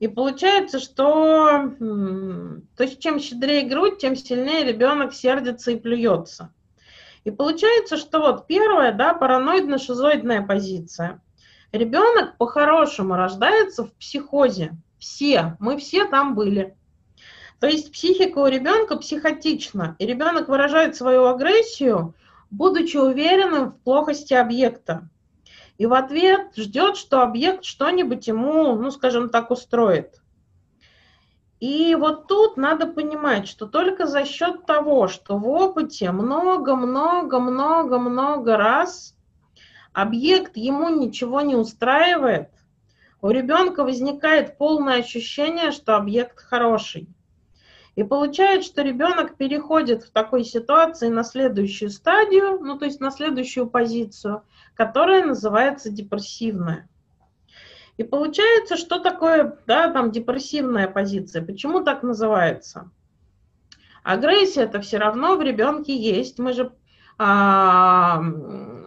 И получается, что то есть чем щедрее грудь, тем сильнее ребенок сердится и плюется. И получается, что вот первая, да, параноидно-шизоидная позиция. Ребенок по-хорошему рождается в психозе. Все, мы все там были. То есть психика у ребенка психотична, и ребенок выражает свою агрессию, будучи уверенным в плохости объекта и в ответ ждет, что объект что-нибудь ему, ну, скажем так, устроит. И вот тут надо понимать, что только за счет того, что в опыте много-много-много-много раз объект ему ничего не устраивает, у ребенка возникает полное ощущение, что объект хороший. И получается, что ребенок переходит в такой ситуации на следующую стадию, ну то есть на следующую позицию, которая называется депрессивная. И получается, что такое, да, там депрессивная позиция, почему так называется? Агрессия это все равно в ребенке есть. Мы же, а,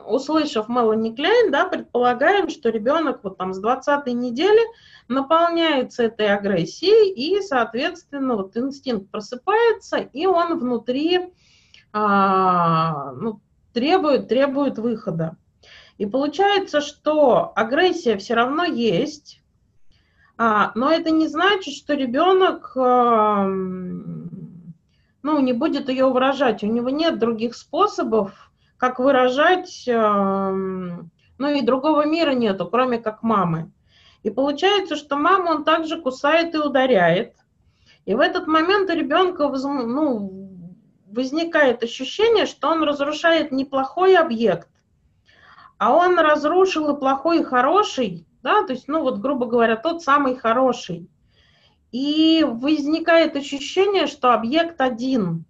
услышав Мелани Кляйн, да, предполагаем, что ребенок вот там с 20 недели наполняется этой агрессией, и, соответственно, вот инстинкт просыпается, и он внутри а, ну, требует, требует выхода. И получается, что агрессия все равно есть, а, но это не значит, что ребенок а, ну, не будет ее выражать. У него нет других способов, как выражать, а, ну и другого мира нету, кроме как мамы. И получается, что маму он также кусает и ударяет. И в этот момент у ребенка ну, возникает ощущение, что он разрушает неплохой объект, а он разрушил и плохой, и хороший, да, то есть, ну вот, грубо говоря, тот самый хороший. И возникает ощущение, что объект один.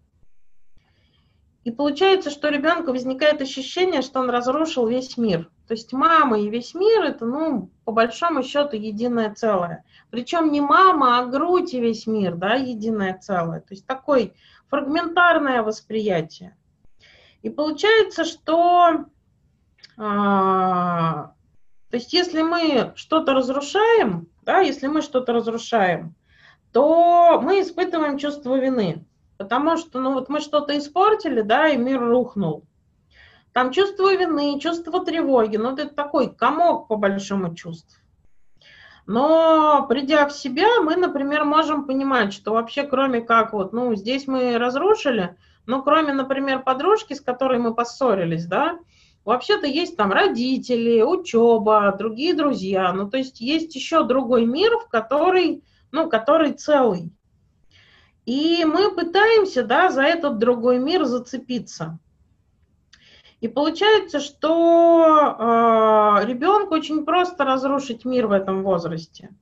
И получается, что у ребенка возникает ощущение, что он разрушил весь мир. То есть мама и весь мир это, ну, по большому счету, единое целое. Причем не мама, а грудь и весь мир, да, единое целое. То есть такое фрагментарное восприятие. И получается, что а, то есть если мы что-то разрушаем, да, если мы что-то разрушаем, то мы испытываем чувство вины, потому что, ну вот мы что-то испортили, да, и мир рухнул. Там чувство вины, чувство тревоги, ну это такой комок по большому чувству. Но придя в себя, мы, например, можем понимать, что вообще кроме как вот, ну здесь мы разрушили, но кроме, например, подружки, с которой мы поссорились, да, Вообще-то есть там родители, учеба, другие друзья. Ну, то есть есть еще другой мир, в который, ну, который целый. И мы пытаемся, да, за этот другой мир зацепиться. И получается, что э, ребенку очень просто разрушить мир в этом возрасте.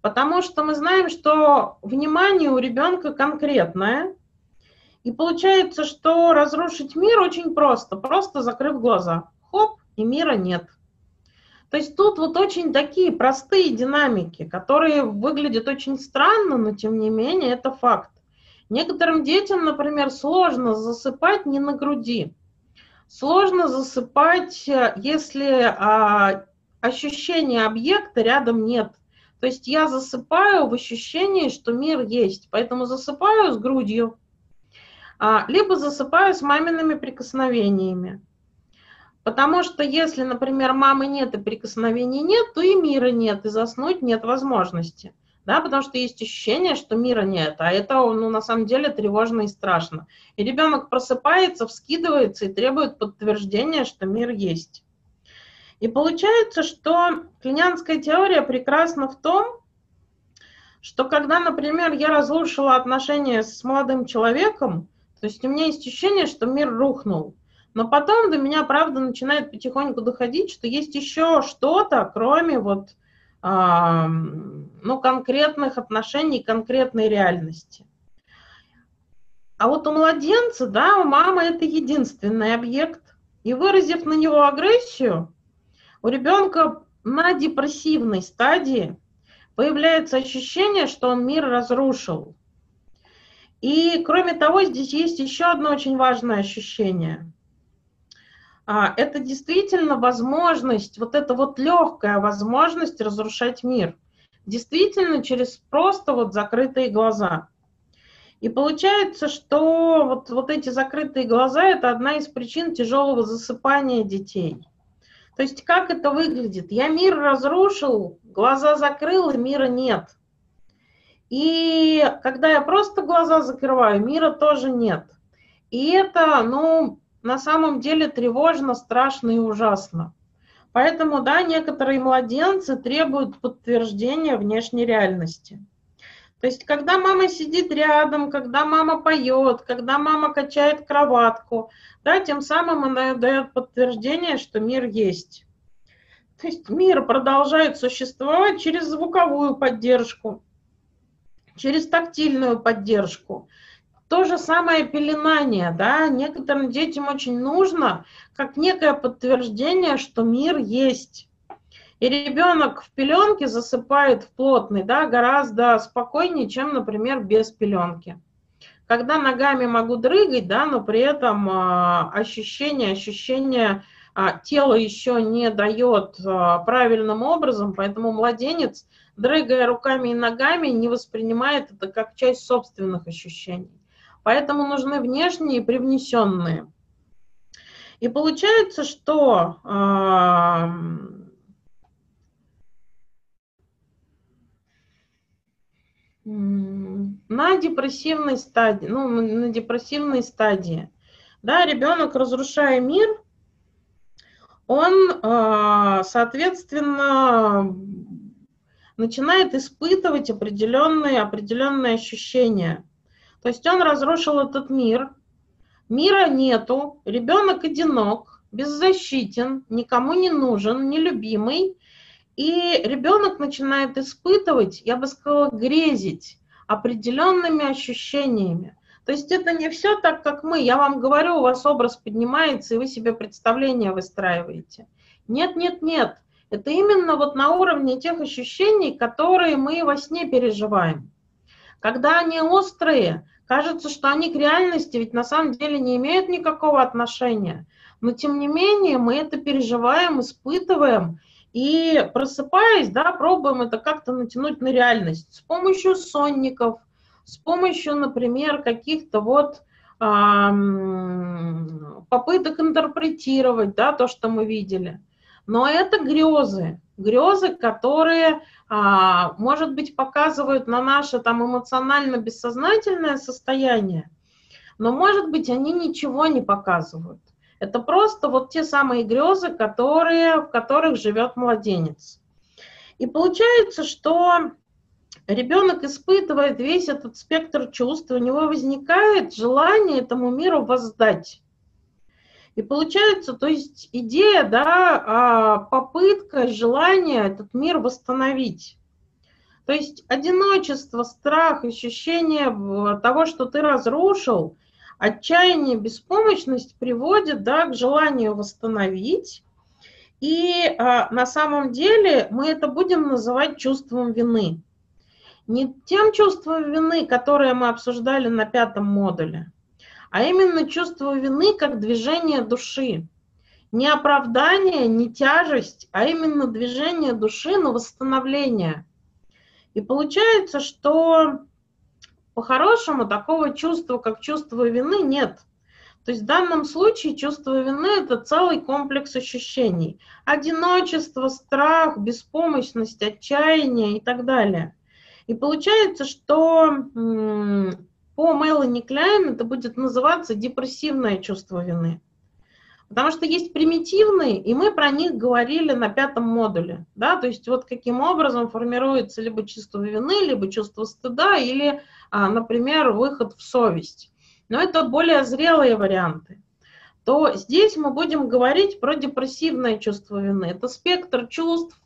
Потому что мы знаем, что внимание у ребенка конкретное, и получается, что разрушить мир очень просто, просто закрыв глаза. Хоп, и мира нет. То есть тут вот очень такие простые динамики, которые выглядят очень странно, но тем не менее это факт. Некоторым детям, например, сложно засыпать не на груди. Сложно засыпать, если а, ощущения объекта рядом нет. То есть я засыпаю в ощущении, что мир есть. Поэтому засыпаю с грудью, а, либо засыпаю с мамиными прикосновениями. Потому что если, например, мамы нет и прикосновений нет, то и мира нет, и заснуть нет возможности. Да, потому что есть ощущение, что мира нет, а это, ну, на самом деле тревожно и страшно. И ребенок просыпается, вскидывается и требует подтверждения, что мир есть. И получается, что клинянская теория прекрасна в том, что когда, например, я разрушила отношения с молодым человеком, то есть у меня есть ощущение, что мир рухнул. Но потом до меня, правда, начинает потихоньку доходить, что есть еще что-то, кроме вот, э, ну, конкретных отношений, конкретной реальности. А вот у младенца, да, у мамы это единственный объект. И выразив на него агрессию, у ребенка на депрессивной стадии появляется ощущение, что он мир разрушил. И кроме того, здесь есть еще одно очень важное ощущение. А, это действительно возможность, вот эта вот легкая возможность разрушать мир. Действительно через просто вот закрытые глаза. И получается, что вот, вот эти закрытые глаза – это одна из причин тяжелого засыпания детей. То есть как это выглядит? Я мир разрушил, глаза закрыл, и мира нет. И когда я просто глаза закрываю, мира тоже нет. И это, ну, на самом деле тревожно, страшно и ужасно. Поэтому, да, некоторые младенцы требуют подтверждения внешней реальности. То есть, когда мама сидит рядом, когда мама поет, когда мама качает кроватку, да, тем самым она дает подтверждение, что мир есть. То есть мир продолжает существовать через звуковую поддержку, через тактильную поддержку. То же самое пеленание, да, некоторым детям очень нужно, как некое подтверждение, что мир есть. И ребенок в пеленке засыпает в плотный, да, гораздо спокойнее, чем, например, без пеленки. Когда ногами могу дрыгать, да, но при этом э, ощущение, ощущение а, тело еще не дает а, правильным образом, поэтому младенец, дрыгая руками и ногами, не воспринимает это как часть собственных ощущений. Поэтому нужны внешние привнесенные. И получается, что э, на депрессивной стадии, ну, на депрессивной стадии, да, ребенок, разрушая мир, он, э, соответственно, начинает испытывать определенные, определенные ощущения. То есть он разрушил этот мир, мира нету, ребенок одинок, беззащитен, никому не нужен, нелюбимый, и ребенок начинает испытывать, я бы сказала, грезить определенными ощущениями. То есть это не все так, как мы. Я вам говорю, у вас образ поднимается, и вы себе представление выстраиваете. Нет, нет, нет. Это именно вот на уровне тех ощущений, которые мы во сне переживаем. Когда они острые, кажется, что они к реальности ведь на самом деле не имеют никакого отношения. Но тем не менее мы это переживаем, испытываем, и просыпаясь, да, пробуем это как-то натянуть на реальность с помощью сонников, с помощью, например, каких-то вот попыток интерпретировать да, то, что мы видели. Но это грезы, грезы, которые, может быть, показывают на наше там эмоционально-бессознательное состояние, но, может быть, они ничего не показывают. Это просто вот те самые грезы, которые, в которых живет младенец. И получается, что ребенок испытывает весь этот спектр чувств, у него возникает желание этому миру воздать. И получается, то есть идея, да, а, попытка, желание этот мир восстановить. То есть одиночество, страх, ощущение того, что ты разрушил, отчаяние, беспомощность приводит да, к желанию восстановить. И а, на самом деле мы это будем называть чувством вины. Не тем чувством вины, которое мы обсуждали на пятом модуле, а именно чувство вины как движение души. Не оправдание, не тяжесть, а именно движение души на восстановление. И получается, что по-хорошему такого чувства, как чувство вины, нет. То есть в данном случае чувство вины – это целый комплекс ощущений. Одиночество, страх, беспомощность, отчаяние и так далее. И получается, что по Мелани Кляйн это будет называться депрессивное чувство вины. Потому что есть примитивные, и мы про них говорили на пятом модуле. Да? То есть вот каким образом формируется либо чувство вины, либо чувство стыда, или, а, например, выход в совесть. Но это более зрелые варианты. То здесь мы будем говорить про депрессивное чувство вины. Это спектр чувств,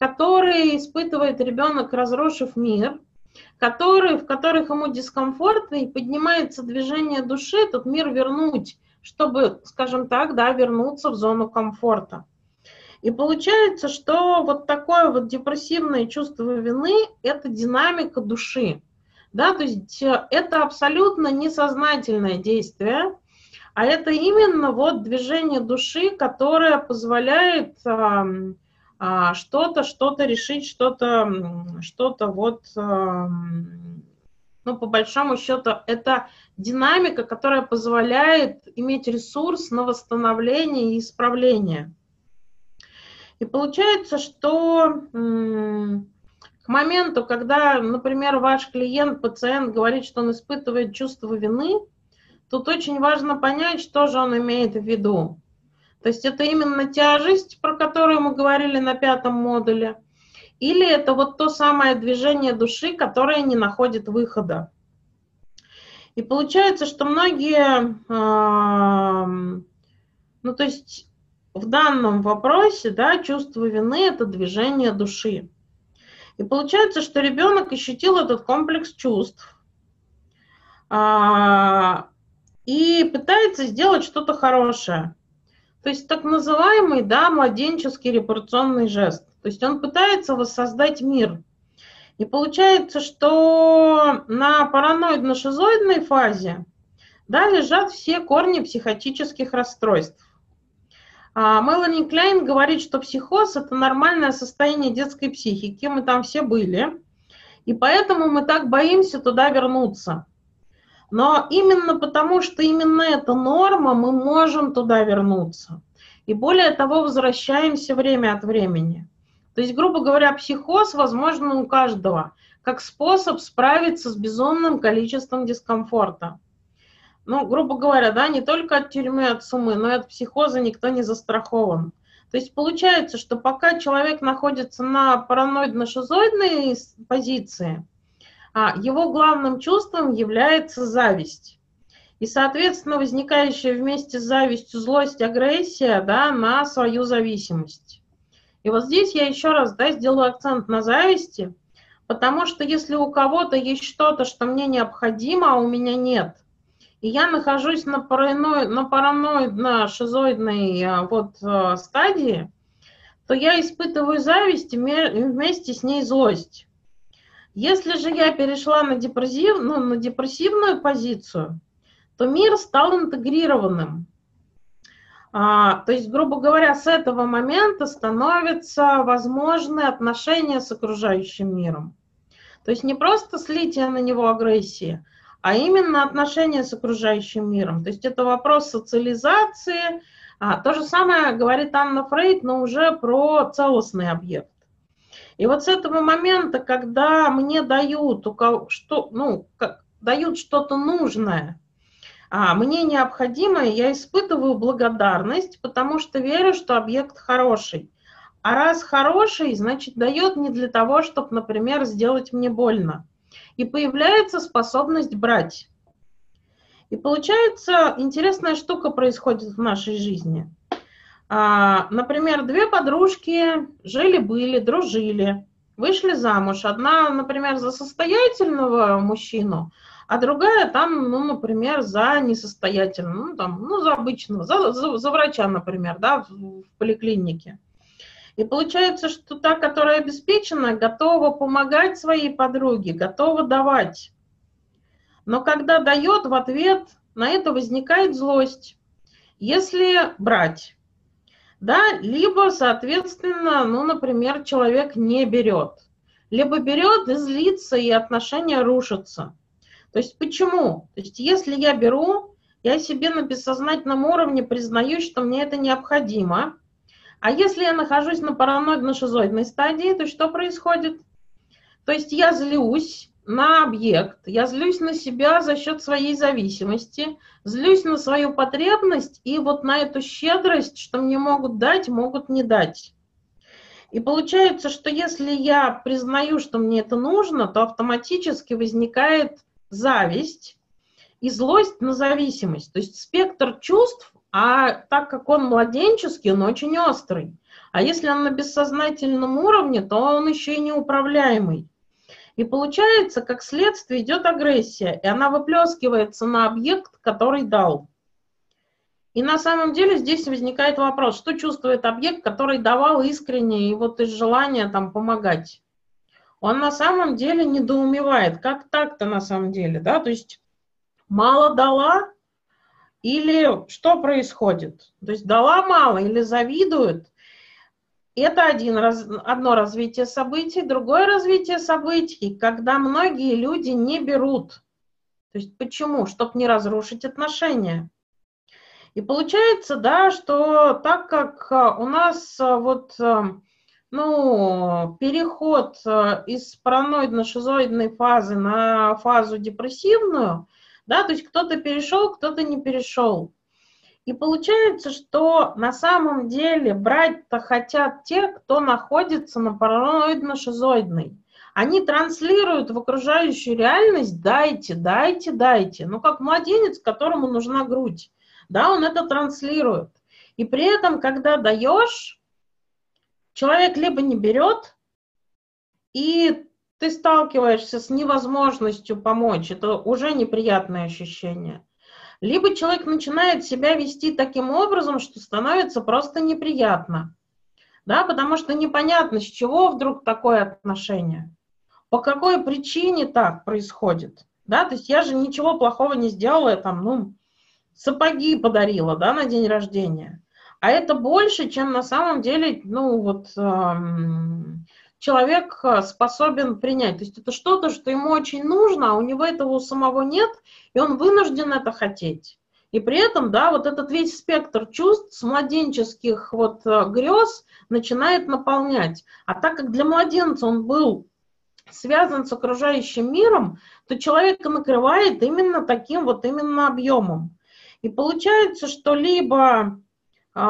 которые испытывает ребенок, разрушив мир, которые, в которых ему дискомфортно, и поднимается движение души, этот мир вернуть, чтобы, скажем так, да, вернуться в зону комфорта. И получается, что вот такое вот депрессивное чувство вины – это динамика души. Да, то есть э, это абсолютно несознательное действие, а это именно вот движение души, которое позволяет что-то, что-то решить, что-то, что-то вот, ну, по большому счету, это динамика, которая позволяет иметь ресурс на восстановление и исправление. И получается, что к моменту, когда, например, ваш клиент, пациент говорит, что он испытывает чувство вины, тут очень важно понять, что же он имеет в виду. То есть это именно тяжесть, про которую мы говорили на пятом модуле, или это вот то самое движение души, которое не находит выхода. И получается, что многие, ну то есть в данном вопросе, да, чувство вины – это движение души. И получается, что ребенок ощутил этот комплекс чувств а, и пытается сделать что-то хорошее. То есть так называемый, да, младенческий репарационный жест. То есть он пытается воссоздать мир. И получается, что на параноидно-шизоидной фазе да, лежат все корни психотических расстройств. А Мелани Кляйн говорит, что психоз – это нормальное состояние детской психики, мы там все были, и поэтому мы так боимся туда вернуться. Но именно потому, что именно эта норма, мы можем туда вернуться. И более того, возвращаемся время от времени. То есть, грубо говоря, психоз возможно у каждого, как способ справиться с безумным количеством дискомфорта. Ну, грубо говоря, да, не только от тюрьмы, от сумы, но и от психоза никто не застрахован. То есть получается, что пока человек находится на параноидно-шизоидной позиции, его главным чувством является зависть. И, соответственно, возникающая вместе с завистью злость, агрессия да, на свою зависимость. И вот здесь я еще раз да, сделаю акцент на зависти, потому что если у кого-то есть что-то, что мне необходимо, а у меня нет, и я нахожусь на, параноид, на параноидно-шизоидной а, вот, а, стадии, то я испытываю зависть и вместе с ней злость. Если же я перешла на, депрессив, ну, на депрессивную позицию, то мир стал интегрированным. А, то есть, грубо говоря, с этого момента становятся возможны отношения с окружающим миром. То есть не просто слитие на него агрессии, а именно отношения с окружающим миром. То есть это вопрос социализации. А, то же самое говорит Анна Фрейд, но уже про целостный объект. И вот с этого момента, когда мне дают, у кого, что, ну, как, дают что-то нужное, а мне необходимое, я испытываю благодарность, потому что верю, что объект хороший. А раз хороший, значит, дает не для того, чтобы, например, сделать мне больно. И появляется способность брать. И получается, интересная штука происходит в нашей жизни – а, например, две подружки жили-были, дружили, вышли замуж. Одна, например, за состоятельного мужчину, а другая там, ну, например, за несостоятельного, ну, там, ну, за обычного, за, за, за врача, например, да, в, в поликлинике. И получается, что та, которая обеспечена, готова помогать своей подруге, готова давать. Но когда дает, в ответ на это возникает злость. Если брать, да, либо, соответственно, ну, например, человек не берет, либо берет и злится, и отношения рушатся. То есть почему? То есть если я беру, я себе на бессознательном уровне признаю, что мне это необходимо. А если я нахожусь на параноидно-шизоидной стадии, то что происходит? То есть я злюсь на объект, я злюсь на себя за счет своей зависимости, злюсь на свою потребность и вот на эту щедрость, что мне могут дать, могут не дать. И получается, что если я признаю, что мне это нужно, то автоматически возникает зависть и злость на зависимость. То есть спектр чувств, а так как он младенческий, он очень острый. А если он на бессознательном уровне, то он еще и неуправляемый. И получается, как следствие идет агрессия, и она выплескивается на объект, который дал. И на самом деле здесь возникает вопрос, что чувствует объект, который давал искренне и вот из желания там помогать. Он на самом деле недоумевает, как так-то на самом деле, да, то есть мало дала или что происходит? То есть дала мало или завидует? Это один, раз, одно развитие событий. Другое развитие событий, когда многие люди не берут. То есть почему? Чтобы не разрушить отношения. И получается, да, что так как а, у нас а, вот, а, ну, переход из параноидно-шизоидной фазы на фазу депрессивную, да, то есть кто-то перешел, кто-то не перешел. И получается, что на самом деле брать-то хотят те, кто находится на параноидно-шизоидной. Они транслируют в окружающую реальность «дайте, дайте, дайте». Ну, как младенец, которому нужна грудь да, он это транслирует. И при этом, когда даешь, человек либо не берет, и ты сталкиваешься с невозможностью помочь, это уже неприятное ощущение. Либо человек начинает себя вести таким образом, что становится просто неприятно. Да, потому что непонятно, с чего вдруг такое отношение. По какой причине так происходит. Да, то есть я же ничего плохого не сделала, там, ну, сапоги подарила, да, на день рождения. А это больше, чем на самом деле, ну, вот эм, человек э, способен принять. То есть это что-то, что ему очень нужно, а у него этого у самого нет, и он вынужден это хотеть. И при этом, да, вот этот весь спектр чувств с младенческих вот э, грез начинает наполнять. А так как для младенца он был связан с окружающим миром, то человека накрывает именно таким вот именно объемом. И получается, что либо э,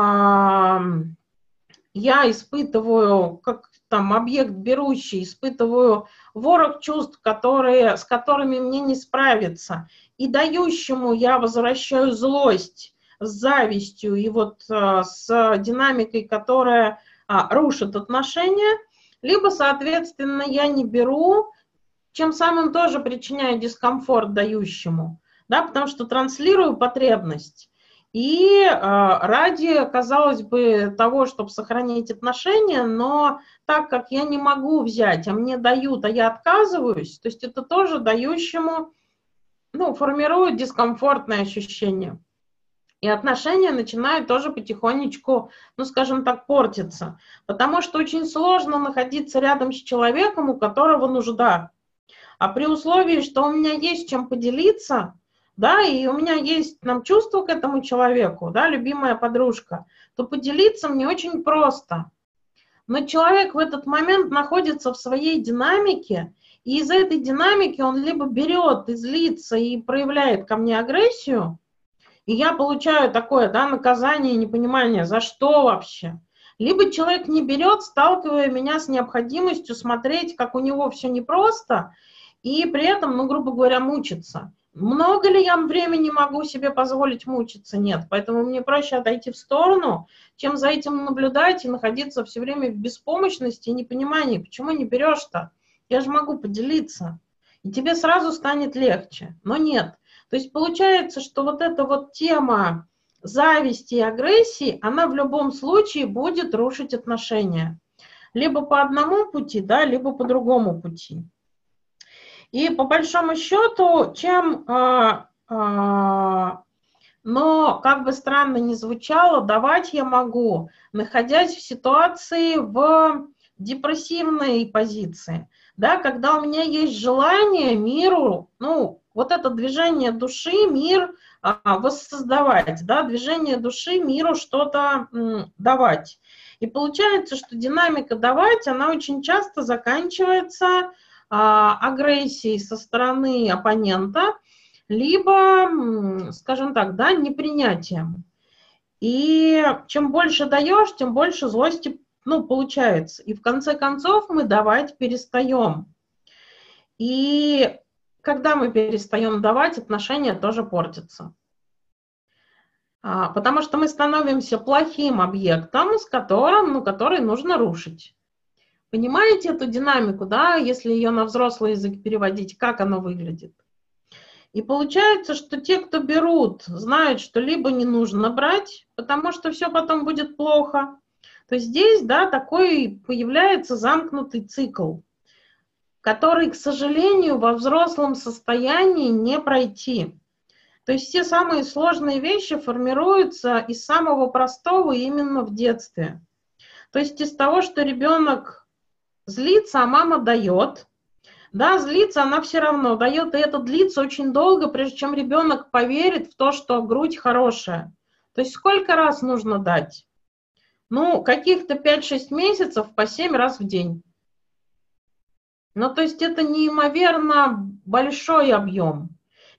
я испытываю, как там объект берущий, испытываю ворох чувств, которые, с которыми мне не справиться, и дающему я возвращаю злость с завистью и вот э, с динамикой, которая э, рушит отношения, либо, соответственно, я не беру, чем самым тоже причиняю дискомфорт дающему да, потому что транслирую потребность. И э, ради, казалось бы, того, чтобы сохранить отношения, но так как я не могу взять, а мне дают, а я отказываюсь, то есть это тоже дающему, ну, формирует дискомфортное ощущение. И отношения начинают тоже потихонечку, ну, скажем так, портиться. Потому что очень сложно находиться рядом с человеком, у которого нужда. А при условии, что у меня есть чем поделиться – да, и у меня есть нам чувство к этому человеку, да, любимая подружка, то поделиться мне очень просто. Но человек в этот момент находится в своей динамике, и из этой динамики он либо берет и злится и проявляет ко мне агрессию, и я получаю такое, да, наказание непонимание, за что вообще. Либо человек не берет, сталкивая меня с необходимостью смотреть, как у него все непросто, и при этом, ну, грубо говоря, мучиться. Много ли я времени могу себе позволить мучиться? Нет. Поэтому мне проще отойти в сторону, чем за этим наблюдать и находиться все время в беспомощности и непонимании. Почему не берешь-то? Я же могу поделиться. И тебе сразу станет легче. Но нет. То есть получается, что вот эта вот тема зависти и агрессии, она в любом случае будет рушить отношения. Либо по одному пути, да, либо по другому пути. И по большому счету, чем, а, а, но как бы странно ни звучало, давать я могу, находясь в ситуации в депрессивной позиции, да, когда у меня есть желание миру, ну, вот это движение души, мир а, воссоздавать, да, движение души миру что-то давать. И получается, что динамика давать, она очень часто заканчивается а, агрессией со стороны оппонента, либо, скажем так, да, непринятием. И чем больше даешь, тем больше злости ну, получается. И в конце концов мы давать перестаем. И когда мы перестаем давать, отношения тоже портятся. А, потому что мы становимся плохим объектом, с которым, ну, который нужно рушить. Понимаете эту динамику, да, если ее на взрослый язык переводить, как оно выглядит? И получается, что те, кто берут, знают, что либо не нужно брать, потому что все потом будет плохо, то здесь, да, такой появляется замкнутый цикл, который, к сожалению, во взрослом состоянии не пройти. То есть все самые сложные вещи формируются из самого простого именно в детстве. То есть из того, что ребенок злится, а мама дает. Да, злится она все равно дает, и это длится очень долго, прежде чем ребенок поверит в то, что грудь хорошая. То есть сколько раз нужно дать? Ну, каких-то 5-6 месяцев по 7 раз в день. Ну, то есть это неимоверно большой объем.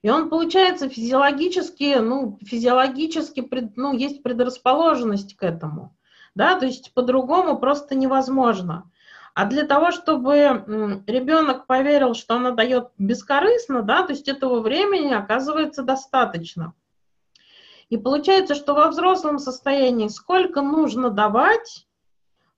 И он получается физиологически, ну, физиологически, ну, есть предрасположенность к этому. Да, то есть по-другому просто невозможно. А для того, чтобы ребенок поверил, что она дает бескорыстно, да, то есть этого времени оказывается достаточно. И получается, что во взрослом состоянии сколько нужно давать,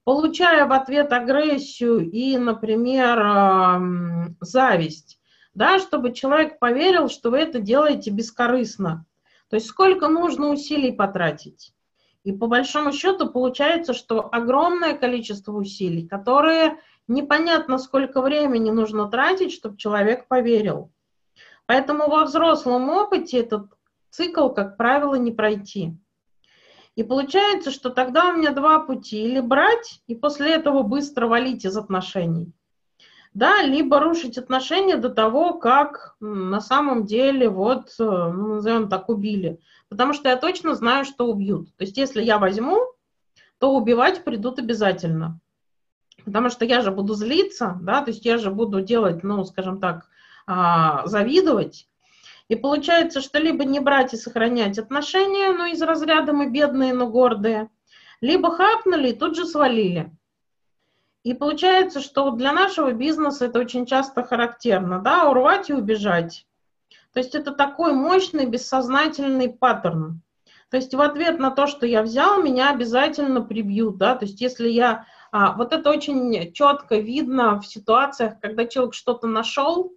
получая в ответ агрессию и, например, зависть, да, чтобы человек поверил, что вы это делаете бескорыстно. То есть сколько нужно усилий потратить. И по большому счету получается, что огромное количество усилий, которые непонятно сколько времени нужно тратить, чтобы человек поверил. Поэтому во взрослом опыте этот цикл, как правило, не пройти. И получается, что тогда у меня два пути. Или брать и после этого быстро валить из отношений, да, либо рушить отношения до того, как на самом деле вот, э, ну, назовем так, убили. Потому что я точно знаю, что убьют. То есть если я возьму, то убивать придут обязательно. Потому что я же буду злиться, да, то есть я же буду делать, ну, скажем так, а, завидовать, и получается, что либо не брать и сохранять отношения, ну, из разряда мы бедные, но гордые, либо хапнули и тут же свалили. И получается, что для нашего бизнеса это очень часто характерно, да, урвать и убежать. То есть это такой мощный бессознательный паттерн. То есть в ответ на то, что я взял, меня обязательно прибьют, да, то есть если я... А, вот это очень четко видно в ситуациях, когда человек что-то нашел,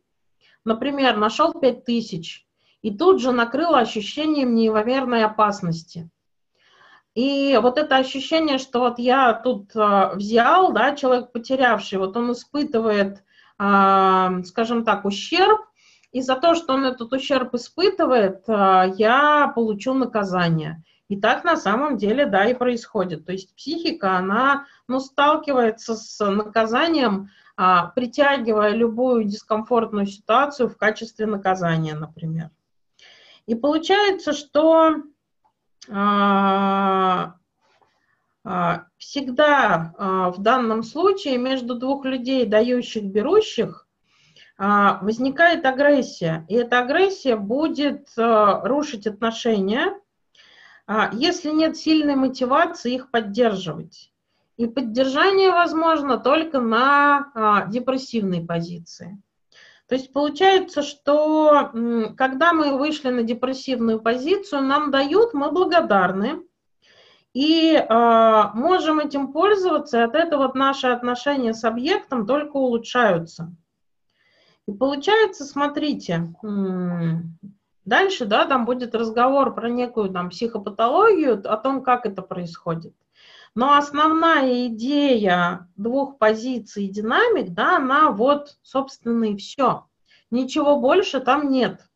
например, нашел 5000, и тут же накрыло ощущением неимоверной опасности. И вот это ощущение, что вот я тут э, взял, да, человек потерявший, вот он испытывает, э, скажем так, ущерб, и за то, что он этот ущерб испытывает, э, я получу наказание. И так на самом деле, да, и происходит. То есть психика, она, ну, сталкивается с наказанием, э, притягивая любую дискомфортную ситуацию в качестве наказания, например. И получается, что а, а, всегда а, в данном случае между двух людей, дающих, берущих, а, возникает агрессия. И эта агрессия будет а, рушить отношения, а, если нет сильной мотивации их поддерживать. И поддержание возможно только на а, депрессивной позиции. То есть получается, что когда мы вышли на депрессивную позицию, нам дают, мы благодарны, и э, можем этим пользоваться, и от этого наши отношения с объектом только улучшаются. И получается, смотрите, дальше, да, там будет разговор про некую там психопатологию, о том, как это происходит. Но основная идея двух позиций динамик, да, она вот, собственно, и все. Ничего больше там нет.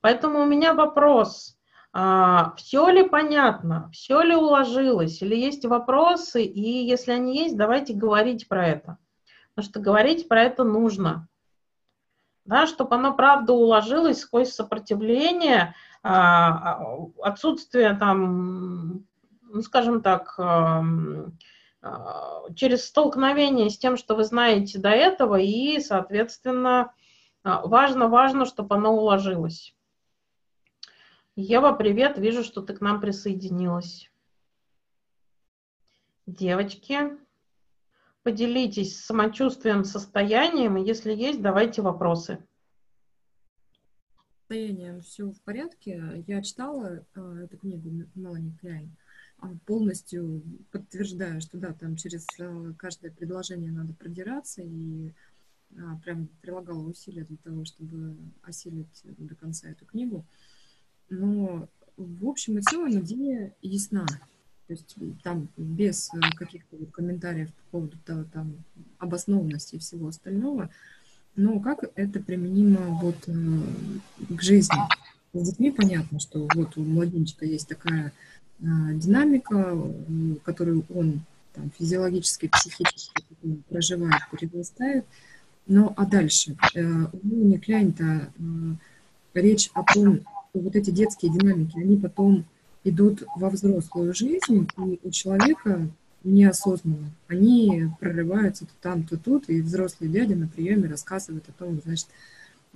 Поэтому у меня вопрос. А, все ли понятно, все ли уложилось, или есть вопросы, и если они есть, давайте говорить про это. Потому что говорить про это нужно. да, чтобы оно правда уложилось сквозь сопротивление, а, а, отсутствие там, ну, скажем так, через столкновение с тем, что вы знаете до этого, и, соответственно, важно-важно, чтобы оно уложилось. Ева, привет, вижу, что ты к нам присоединилась. Девочки, поделитесь самочувствием, состоянием, и если есть, давайте вопросы. Состоянием все в порядке. Я читала э, эту книгу Мелани Кляйн, а, полностью подтверждаю, что да, там через э, каждое предложение надо продираться, и а, прям прилагала усилия для того, чтобы осилить до конца эту книгу. Но в общем и целом идея ясна. То есть там без э, каких-то комментариев по поводу того, там, обоснованности и всего остального. Но как это применимо вот э, к жизни? С детьми понятно, что вот у младенчика есть такая динамика, которую он там, физиологически, психически проживает, перерастает. Ну, а дальше? У Мелани Кляйн-то речь о том, что вот эти детские динамики, они потом идут во взрослую жизнь, и у человека неосознанно они прорываются то там, то тут, и взрослый дядя на приеме рассказывает о том, значит,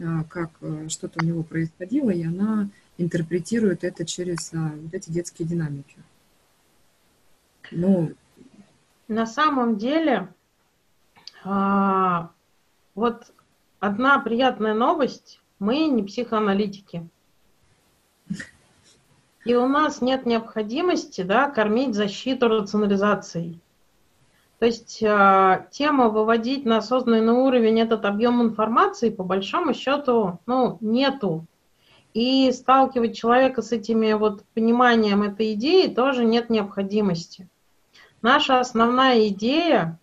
а, как э, что-то у него происходило, и она интерпретирует это через а, вот эти детские динамики. Ну, на самом деле, а, вот одна приятная новость, мы не психоаналитики. И у нас нет необходимости да, кормить защиту рационализацией. То есть э, тема выводить на осознанный уровень этот объем информации, по большому счету, ну, нету. И сталкивать человека с этими вот пониманием этой идеи тоже нет необходимости. Наша основная идея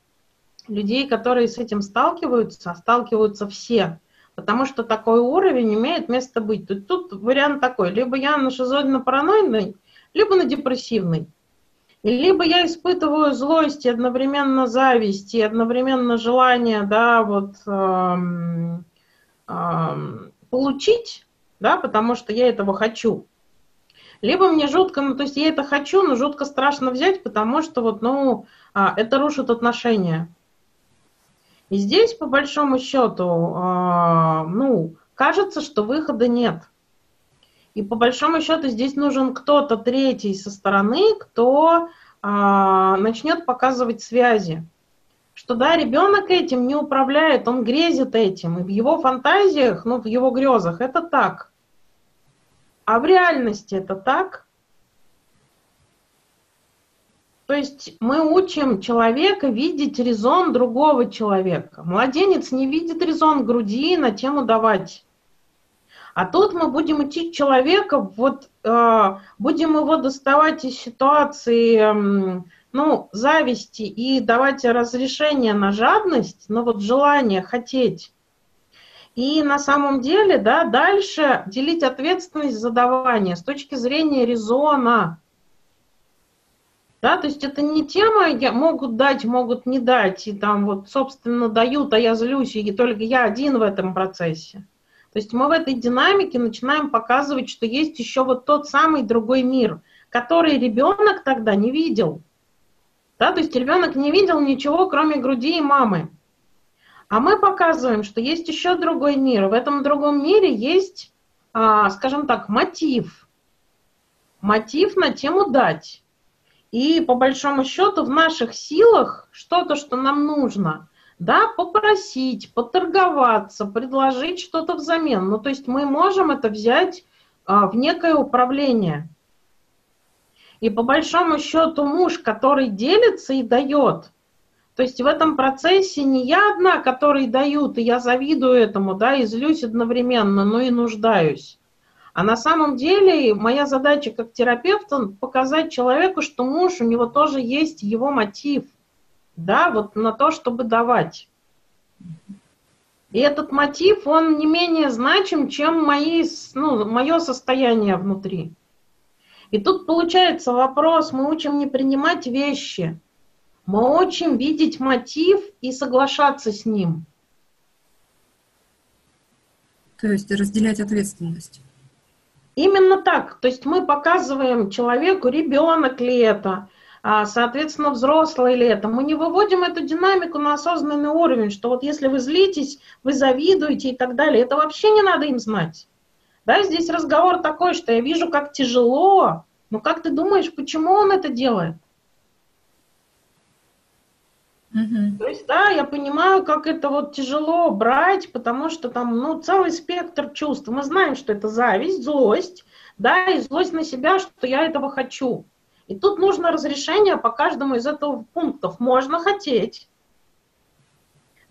людей, которые с этим сталкиваются, сталкиваются все – Потому что такой уровень имеет место быть. Тут, тут вариант такой. Либо я на шизоидно-параноидной, либо на депрессивной. Либо я испытываю злость и одновременно зависть, и одновременно желание, да, вот эм, эм, получить, да, потому что я этого хочу. Либо мне жутко, ну, то есть я это хочу, но жутко страшно взять, потому что вот, ну, э, это рушит отношения. И здесь, по большому счету, а, ну, кажется, что выхода нет. И по большому счету здесь нужен кто-то третий со стороны, кто а, начнет показывать связи. Что да, ребенок этим не управляет, он грезит этим. И в его фантазиях, ну, в его грезах это так. А в реальности это так. То есть мы учим человека видеть резон другого человека. Младенец не видит резон груди на тему давать. А тут мы будем учить человека, вот э, будем его доставать из ситуации, э, ну, зависти и давать разрешение на жадность, на вот желание хотеть. И на самом деле, да, дальше делить ответственность за давание с точки зрения резона. Да, то есть это не тема, я, могут дать, могут не дать, и там вот, собственно, дают, а я злюсь, и только я один в этом процессе. То есть мы в этой динамике начинаем показывать, что есть еще вот тот самый другой мир, который ребенок тогда не видел. Да, то есть ребенок не видел ничего, кроме груди и мамы. А мы показываем, что есть еще другой мир. В этом другом мире есть, а, скажем так, мотив. Мотив на тему дать. И по большому счету в наших силах что-то, что нам нужно, да, попросить, поторговаться, предложить что-то взамен. Ну, то есть мы можем это взять а, в некое управление. И по большому счету муж, который делится и дает, то есть в этом процессе не я одна, который дают, и я завидую этому, да, и злюсь одновременно, но и нуждаюсь. А на самом деле моя задача как терапевта показать человеку, что муж, у него тоже есть его мотив, да, вот на то, чтобы давать. И этот мотив, он не менее значим, чем мои, ну, мое состояние внутри. И тут получается вопрос, мы учим не принимать вещи, мы учим видеть мотив и соглашаться с ним. То есть разделять ответственность. Именно так. То есть мы показываем человеку, ребенок ли это, а, соответственно, взрослый ли это. Мы не выводим эту динамику на осознанный уровень, что вот если вы злитесь, вы завидуете и так далее. Это вообще не надо им знать. Да, здесь разговор такой, что я вижу, как тяжело, но как ты думаешь, почему он это делает? Угу. То есть, да, я понимаю, как это вот тяжело брать, потому что там, ну, целый спектр чувств. Мы знаем, что это зависть, злость, да, и злость на себя, что я этого хочу. И тут нужно разрешение по каждому из этого пунктов. Можно хотеть,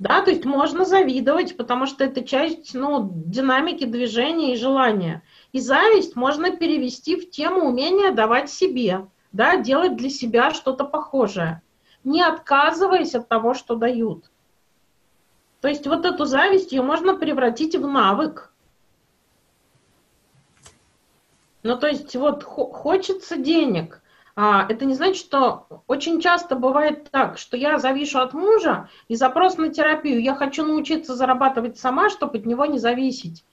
да, то есть можно завидовать, потому что это часть ну, динамики движения и желания. И зависть можно перевести в тему умения давать себе, да, делать для себя что-то похожее не отказываясь от того, что дают. То есть вот эту зависть ее можно превратить в навык. Ну, то есть вот хочется денег. А, это не значит, что очень часто бывает так, что я завишу от мужа и запрос на терапию. Я хочу научиться зарабатывать сама, чтобы от него не зависеть.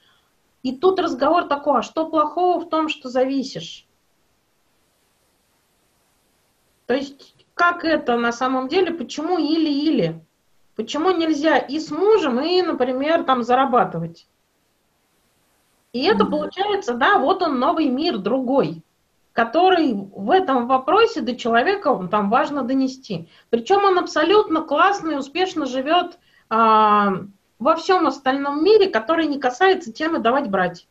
И тут разговор такой, а что плохого в том, что зависишь? То есть как это на самом деле, почему или-или? Почему нельзя и с мужем, и, например, там зарабатывать? И это mm-hmm. получается, да, вот он новый мир, другой, который в этом вопросе до человека там важно донести. Причем он абсолютно классно и успешно живет а, во всем остальном мире, который не касается темы давать брать.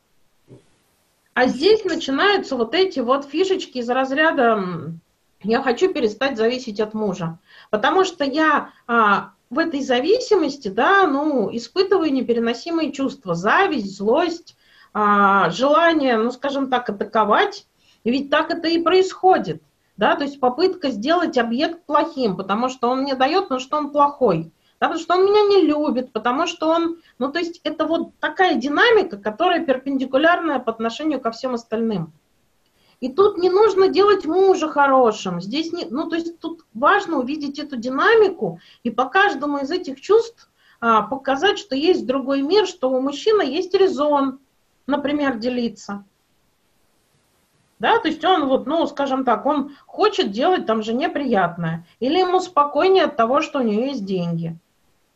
А здесь начинаются вот эти вот фишечки из разряда я хочу перестать зависеть от мужа, потому что я а, в этой зависимости, да, ну, испытываю непереносимые чувства, зависть, злость, а, желание, ну, скажем так, атаковать, и ведь так это и происходит, да, то есть попытка сделать объект плохим, потому что он мне дает, но что он плохой, да, потому что он меня не любит, потому что он, ну, то есть это вот такая динамика, которая перпендикулярная по отношению ко всем остальным. И тут не нужно делать мужа хорошим. Здесь не, ну, то есть тут важно увидеть эту динамику и по каждому из этих чувств а, показать, что есть другой мир, что у мужчины есть резон, например, делиться. Да, то есть он вот, ну, скажем так, он хочет делать там жене приятное. Или ему спокойнее от того, что у нее есть деньги.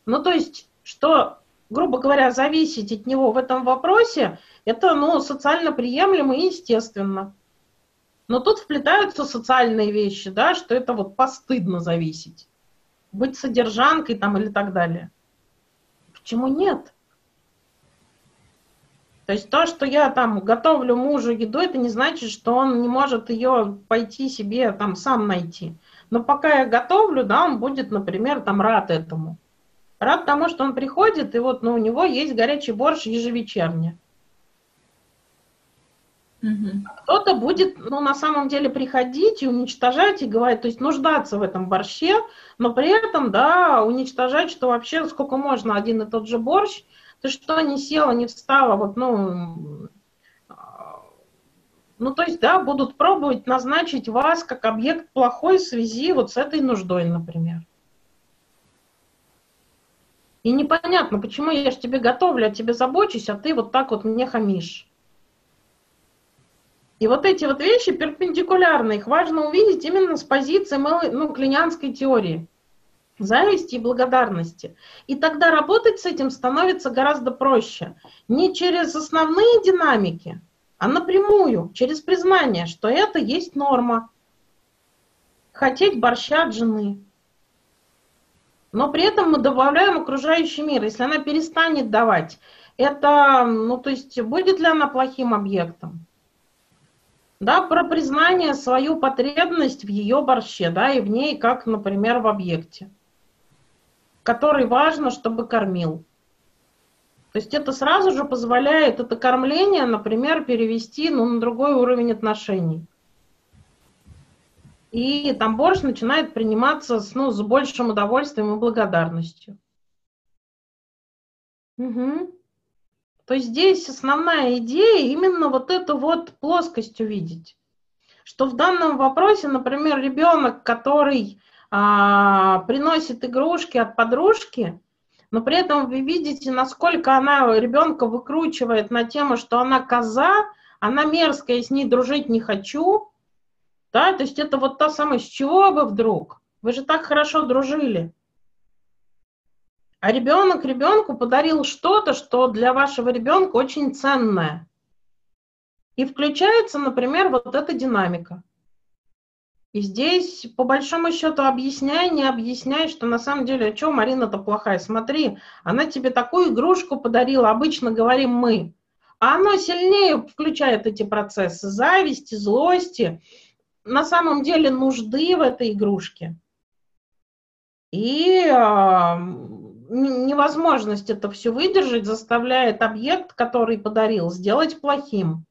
Ну, то есть, что, грубо говоря, зависеть от него в этом вопросе, это, ну, социально приемлемо и естественно. Но тут вплетаются социальные вещи, да, что это вот постыдно зависеть. Быть содержанкой там или так далее. Почему нет? То есть то, что я там готовлю мужу еду, это не значит, что он не может ее пойти себе там сам найти. Но пока я готовлю, да, он будет, например, там рад этому. Рад тому, что он приходит, и вот ну, у него есть горячий борщ ежевечерне. Угу. Кто-то будет, ну, на самом деле приходить и уничтожать, и говорить, то есть нуждаться в этом борще, но при этом, да, уничтожать, что вообще сколько можно один и тот же борщ, ты что, не села, не встала, вот, ну, ну, то есть, да, будут пробовать назначить вас как объект плохой в связи вот с этой нуждой, например. И непонятно, почему я же тебе готовлю, я тебе забочусь, а ты вот так вот мне хамишь. И вот эти вот вещи перпендикулярны, их важно увидеть именно с позиции ну, клинянской теории зависти и благодарности. И тогда работать с этим становится гораздо проще. Не через основные динамики, а напрямую, через признание, что это есть норма. Хотеть борща от жены. Но при этом мы добавляем окружающий мир. Если она перестанет давать, это, ну то есть будет ли она плохим объектом? да, про признание свою потребность в ее борще, да, и в ней, как, например, в объекте, который важно, чтобы кормил. То есть это сразу же позволяет это кормление, например, перевести ну, на другой уровень отношений. И там борщ начинает приниматься с, ну, с большим удовольствием и благодарностью. Угу. То есть здесь основная идея именно вот эту вот плоскость увидеть. Что в данном вопросе, например, ребенок, который а, приносит игрушки от подружки, но при этом вы видите, насколько она ребенка выкручивает на тему, что она коза, она мерзкая, с ней дружить не хочу. Да, то есть это вот та самая, с чего вы вдруг? Вы же так хорошо дружили. А ребенок ребенку подарил что-то, что для вашего ребенка очень ценное. И включается, например, вот эта динамика. И здесь, по большому счету, объясняй, не объясняй, что на самом деле, а что Марина-то плохая? Смотри, она тебе такую игрушку подарила, обычно говорим мы. А оно сильнее включает эти процессы зависти, злости, на самом деле нужды в этой игрушке. И невозможность это все выдержать заставляет объект, который подарил, сделать плохим.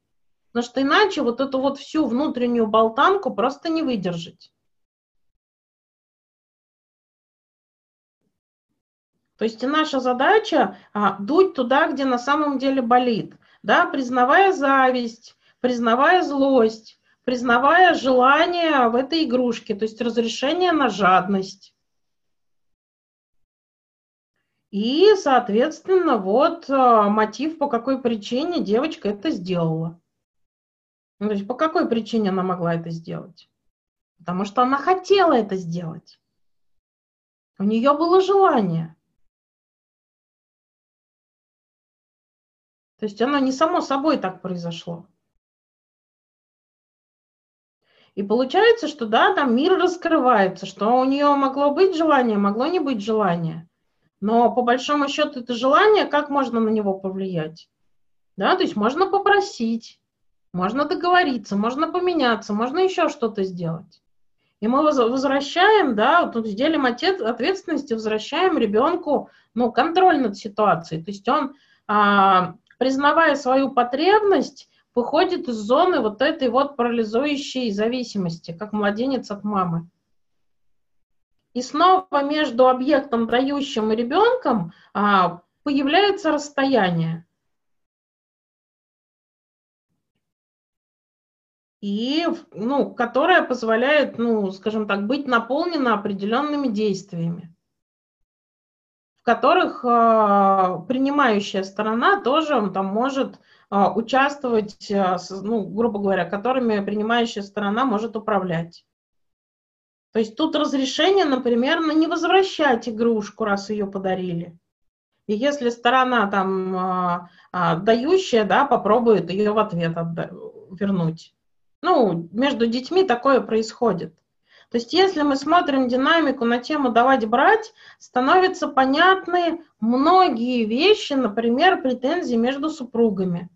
Потому что иначе вот эту вот всю внутреннюю болтанку просто не выдержать. То есть наша задача а, дуть туда, где на самом деле болит, да, признавая зависть, признавая злость, признавая желание в этой игрушке, то есть разрешение на жадность. И, соответственно, вот а, мотив, по какой причине девочка это сделала. Ну, то есть по какой причине она могла это сделать? Потому что она хотела это сделать. У нее было желание. То есть оно не само собой так произошло. И получается, что да, там мир раскрывается, что у нее могло быть желание, могло не быть желание. Но по большому счету это желание, как можно на него повлиять? Да, то есть можно попросить, можно договориться, можно поменяться, можно еще что-то сделать. И мы возвращаем, да, тут делим отец, ответственности, возвращаем ребенку, ну, контроль над ситуацией. То есть он, а, признавая свою потребность, выходит из зоны вот этой вот парализующей зависимости, как младенец от мамы. И снова между объектом, дающим и ребенком а, появляется расстояние. И, ну, которое позволяет, ну, скажем так, быть наполнено определенными действиями, в которых э, принимающая сторона тоже там может э, участвовать, э, ну, грубо говоря, которыми принимающая сторона может управлять. То есть тут разрешение, например, на не возвращать игрушку, раз ее подарили. И если сторона там а, а, дающая, да, попробует ее в ответ отда- вернуть. Ну, между детьми такое происходит. То есть если мы смотрим динамику на тему «давать-брать», становятся понятны многие вещи, например, претензии между супругами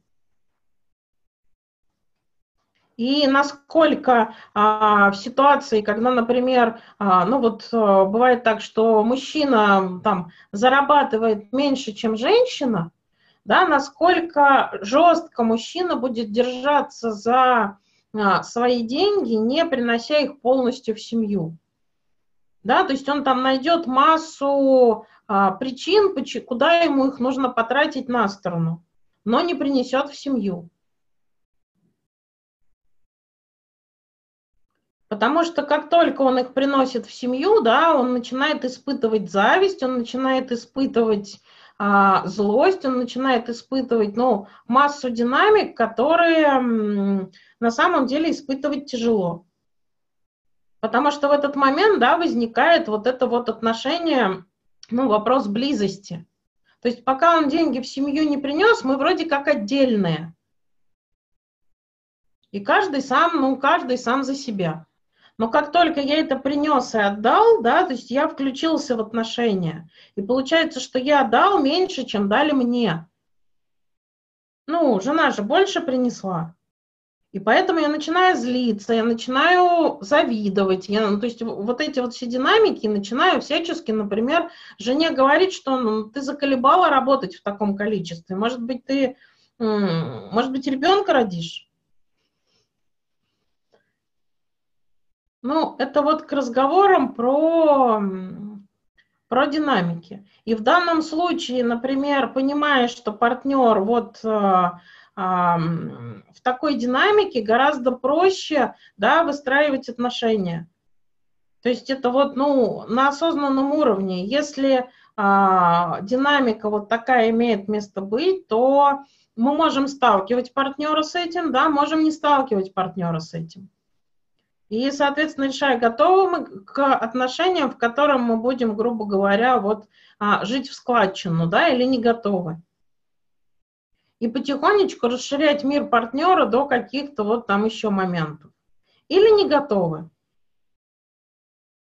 и насколько а, в ситуации, когда, например, а, ну вот а, бывает так, что мужчина там зарабатывает меньше, чем женщина, да, насколько жестко мужчина будет держаться за свои деньги, не принося их полностью в семью. Да, то есть он там найдет массу а, причин, куда ему их нужно потратить на сторону, но не принесет в семью. Потому что как только он их приносит в семью, да, он начинает испытывать зависть, он начинает испытывать а, злость, он начинает испытывать ну, массу динамик, которые на самом деле испытывать тяжело. Потому что в этот момент да, возникает вот это вот отношение, ну, вопрос близости. То есть пока он деньги в семью не принес, мы вроде как отдельные. И каждый сам, ну, каждый сам за себя. Но как только я это принес и отдал, да, то есть я включился в отношения. И получается, что я дал меньше, чем дали мне. Ну, жена же больше принесла. И поэтому я начинаю злиться, я начинаю завидовать. Я, ну, то есть вот эти вот все динамики начинаю всячески, например, жене говорить, что ну, ты заколебала работать в таком количестве. Может быть, ты, может быть, ребенка родишь? Ну, это вот к разговорам про, про динамики. И в данном случае, например, понимая, что партнер вот а, в такой динамике гораздо проще да, выстраивать отношения. То есть это вот ну, на осознанном уровне. Если а, динамика вот такая имеет место быть, то мы можем сталкивать партнера с этим, да, можем не сталкивать партнера с этим. И, соответственно, решая, готовы мы к отношениям, в котором мы будем, грубо говоря, вот а, жить в складчину, да, или не готовы. И потихонечку расширять мир партнера до каких-то вот там еще моментов. Или не готовы.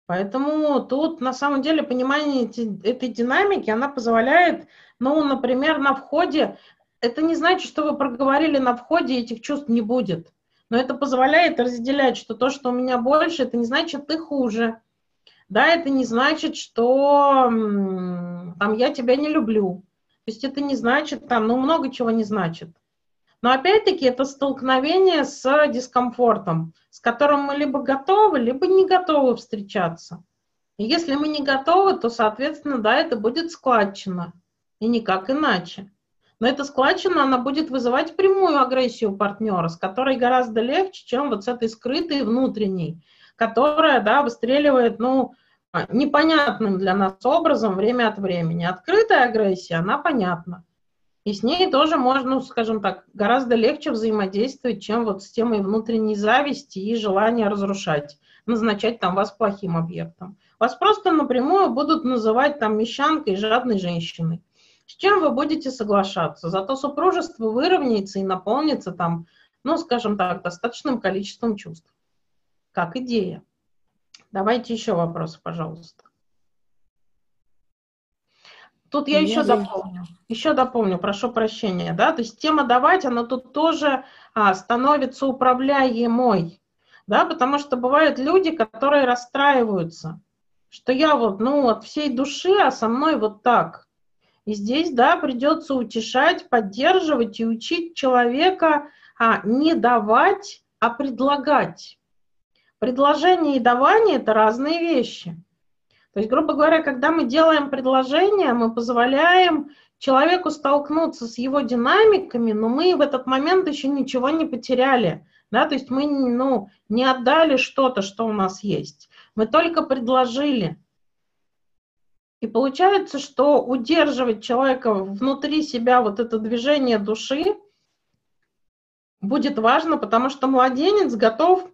Поэтому тут на самом деле понимание этой динамики, она позволяет, ну, например, на входе, это не значит, что вы проговорили на входе, этих чувств не будет. Но это позволяет разделять, что то, что у меня больше, это не значит, ты хуже. Да, это не значит, что там я тебя не люблю. То есть это не значит там, ну, много чего не значит. Но опять-таки это столкновение с дискомфортом, с которым мы либо готовы, либо не готовы встречаться. И если мы не готовы, то, соответственно, да, это будет складчина. И никак иначе. Но эта складчина, она будет вызывать прямую агрессию партнера, с которой гораздо легче, чем вот с этой скрытой внутренней, которая, да, выстреливает, ну, непонятным для нас образом время от времени. Открытая агрессия, она понятна. И с ней тоже можно, скажем так, гораздо легче взаимодействовать, чем вот с темой внутренней зависти и желания разрушать, назначать там вас плохим объектом. Вас просто напрямую будут называть там мещанкой, жадной женщиной. С чем вы будете соглашаться? Зато супружество выровняется и наполнится там, ну, скажем так, достаточным количеством чувств. Как идея. Давайте еще вопросы, пожалуйста. Тут я, я еще дополню, еще дополню, прошу прощения, да, то есть тема давать, она тут тоже а, становится управляемой, да, потому что бывают люди, которые расстраиваются, что я вот, ну, от всей души, а со мной вот так. И здесь, да, придется утешать, поддерживать и учить человека а, не давать, а предлагать. Предложение и давание – это разные вещи. То есть, грубо говоря, когда мы делаем предложение, мы позволяем человеку столкнуться с его динамиками, но мы в этот момент еще ничего не потеряли. Да? То есть мы ну, не отдали что-то, что у нас есть. Мы только предложили. И получается, что удерживать человека внутри себя вот это движение души будет важно, потому что младенец готов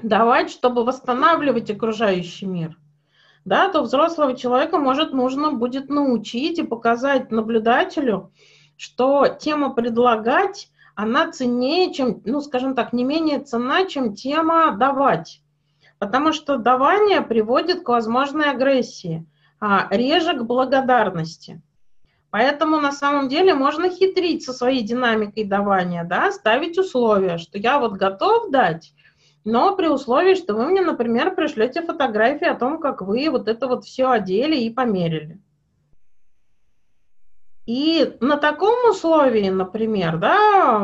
давать, чтобы восстанавливать окружающий мир да, то взрослого человека, может, нужно будет научить и показать наблюдателю, что тема предлагать, она ценнее, чем, ну, скажем так, не менее ценна, чем тема давать. Потому что давание приводит к возможной агрессии, реже к благодарности. Поэтому на самом деле можно хитрить со своей динамикой давания, да, ставить условия, что я вот готов дать, но при условии, что вы мне, например, пришлете фотографии о том, как вы вот это вот все одели и померили. И на таком условии, например, да,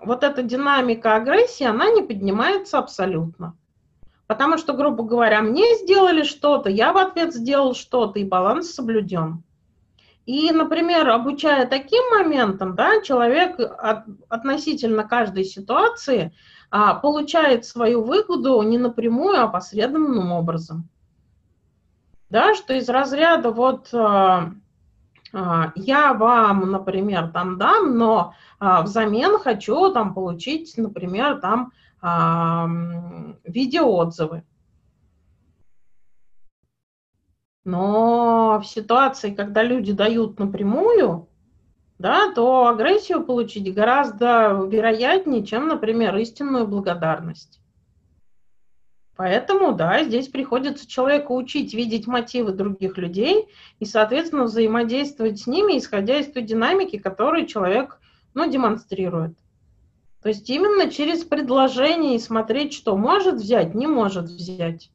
вот эта динамика агрессии, она не поднимается абсолютно. Потому что, грубо говоря, мне сделали что-то, я в ответ сделал что-то, и баланс соблюден. И, например, обучая таким моментам, да, человек от, относительно каждой ситуации а, получает свою выгоду не напрямую, а посредственным образом. Да, что из разряда вот а, а, я вам, например, там дам, но а, взамен хочу там получить, например, там видеоотзывы. Но в ситуации, когда люди дают напрямую, да, то агрессию получить гораздо вероятнее, чем, например, истинную благодарность. Поэтому, да, здесь приходится человеку учить видеть мотивы других людей и, соответственно, взаимодействовать с ними, исходя из той динамики, которую человек, ну, демонстрирует. То есть именно через предложение и смотреть, что может взять, не может взять.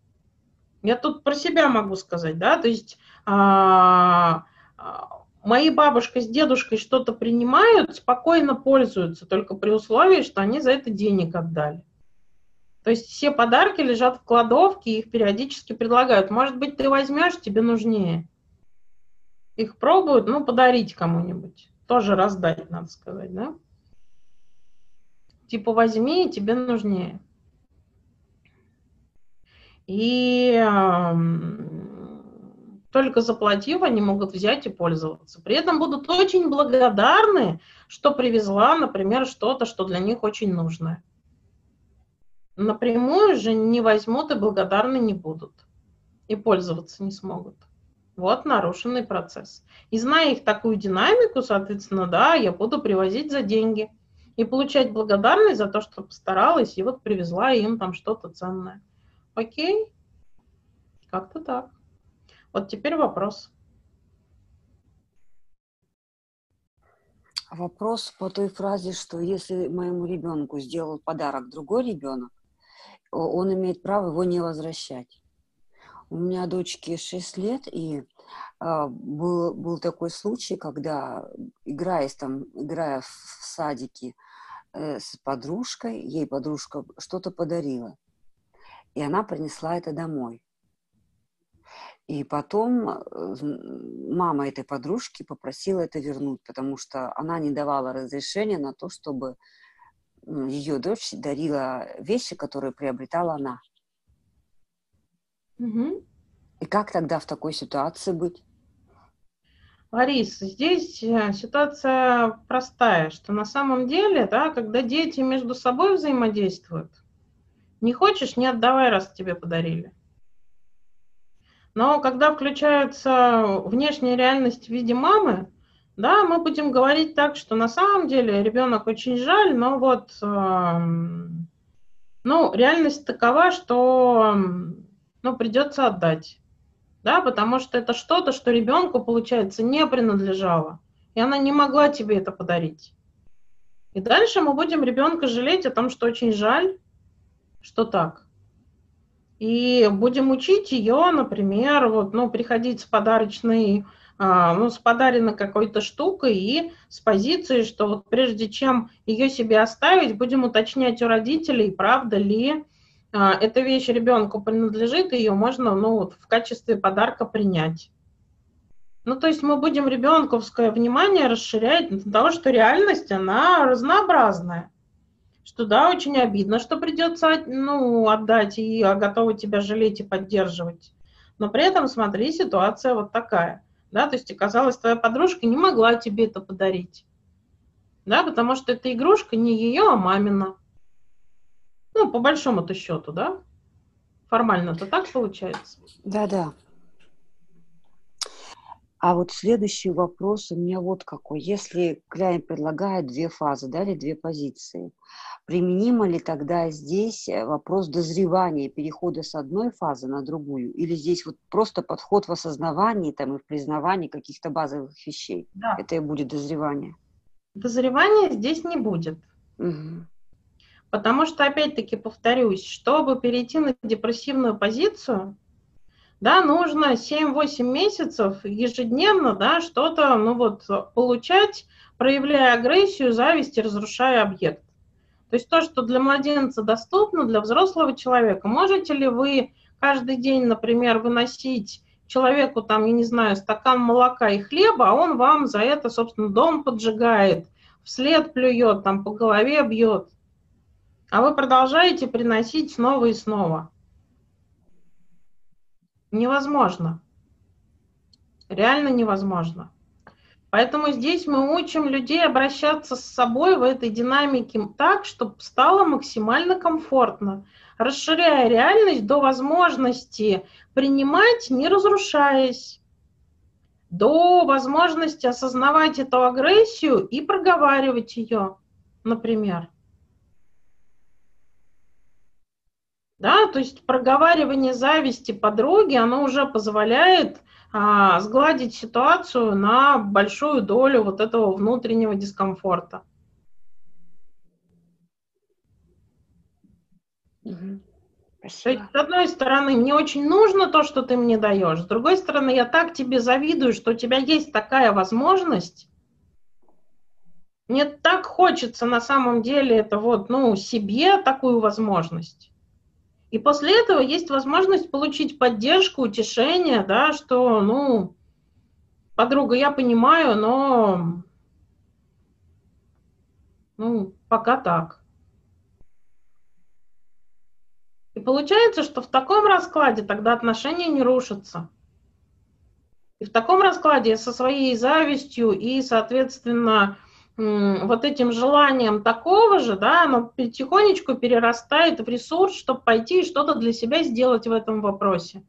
Я тут про себя могу сказать, да, то есть а, а, мои бабушка с дедушкой что-то принимают, спокойно пользуются, только при условии, что они за это денег отдали. То есть все подарки лежат в кладовке, их периодически предлагают. Может быть, ты возьмешь, тебе нужнее. Их пробуют, ну, подарить кому-нибудь. Тоже раздать, надо сказать, да? Типа возьми, тебе нужнее. И Только заплатив, они могут взять и пользоваться. При этом будут очень благодарны, что привезла, например, что-то, что для них очень нужное. Напрямую же не возьмут и благодарны не будут. И пользоваться не смогут. Вот нарушенный процесс. И зная их такую динамику, соответственно, да, я буду привозить за деньги и получать благодарность за то, что постаралась и вот привезла им там что-то ценное. Окей? Как-то так. Вот теперь вопрос. Вопрос по той фразе, что если моему ребенку сделал подарок другой ребенок, он имеет право его не возвращать. У меня дочке 6 лет, и был, был такой случай, когда, играя, там, играя в садике э, с подружкой, ей подружка что-то подарила. И она принесла это домой. И потом э, мама этой подружки попросила это вернуть, потому что она не давала разрешения на то, чтобы ее дочь дарила вещи, которые приобретала она. Угу. И как тогда в такой ситуации быть? Ларис, здесь э, ситуация простая, что на самом деле, да, когда дети между собой взаимодействуют, не хочешь, не отдавай, раз тебе подарили. Но когда включается внешняя реальность в виде мамы, да, мы будем говорить так, что на самом деле ребенок очень жаль, но вот, э, ну, реальность такова, что, ну, придется отдать, да, потому что это что-то, что ребенку, получается, не принадлежало, и она не могла тебе это подарить. И дальше мы будем ребенка жалеть о том, что очень жаль, что так. И будем учить ее, например, вот, ну, приходить с подарочной а, ну, с подаренной какой-то штукой и с позиции, что вот прежде чем ее себе оставить, будем уточнять у родителей, правда ли эта вещь ребенку принадлежит, ее можно ну, вот, в качестве подарка принять. Ну, то есть мы будем ребенковское внимание расширять для того, что реальность, она разнообразная. Что да, очень обидно, что придется ну, отдать и готовы тебя жалеть и поддерживать. Но при этом, смотри, ситуация вот такая да, то есть оказалось, твоя подружка не могла тебе это подарить, да, потому что эта игрушка не ее, а мамина. Ну, по большому-то счету, да? Формально-то так получается? Да-да. А вот следующий вопрос у меня вот какой. Если Кляйн предлагает две фазы, да, или две позиции, Применимо ли тогда здесь э, вопрос дозревания, перехода с одной фазы на другую? Или здесь вот просто подход в осознавании там, и в признавании каких-то базовых вещей? Да. Это и будет дозревание. Дозревания здесь не будет. Угу. Потому что, опять-таки, повторюсь, чтобы перейти на депрессивную позицию, да, нужно 7-8 месяцев ежедневно, да, что-то, ну вот, получать, проявляя агрессию, зависть и разрушая объект. То есть то, что для младенца доступно, для взрослого человека. Можете ли вы каждый день, например, выносить человеку, там, я не знаю, стакан молока и хлеба, а он вам за это, собственно, дом поджигает, вслед плюет, там, по голове бьет. А вы продолжаете приносить снова и снова. Невозможно. Реально невозможно. Поэтому здесь мы учим людей обращаться с собой в этой динамике так, чтобы стало максимально комфортно, расширяя реальность до возможности принимать, не разрушаясь, до возможности осознавать эту агрессию и проговаривать ее, например. Да, то есть проговаривание зависти подруги, оно уже позволяет а, сгладить ситуацию на большую долю вот этого внутреннего дискомфорта. Угу. То есть, с одной стороны, мне очень нужно то, что ты мне даешь. С другой стороны, я так тебе завидую, что у тебя есть такая возможность. Мне так хочется на самом деле это вот, ну, себе такую возможность. И после этого есть возможность получить поддержку, утешение, да, что, ну, подруга, я понимаю, но, ну, пока так. И получается, что в таком раскладе тогда отношения не рушатся. И в таком раскладе со своей завистью и, соответственно, вот этим желанием такого же, да, оно потихонечку перерастает в ресурс, чтобы пойти и что-то для себя сделать в этом вопросе.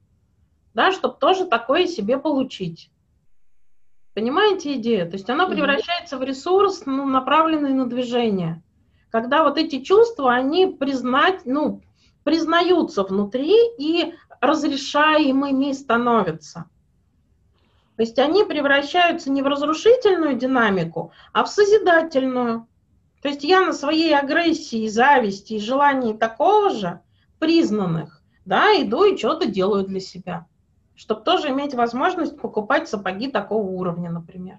Да, чтобы тоже такое себе получить. Понимаете идею? То есть она превращается в ресурс, ну, направленный на движение. Когда вот эти чувства, они признать, ну, признаются внутри и разрешаемыми становятся. То есть они превращаются не в разрушительную динамику, а в созидательную. То есть я на своей агрессии, зависти и желании такого же, признанных, да, иду и что-то делаю для себя. Чтобы тоже иметь возможность покупать сапоги такого уровня, например.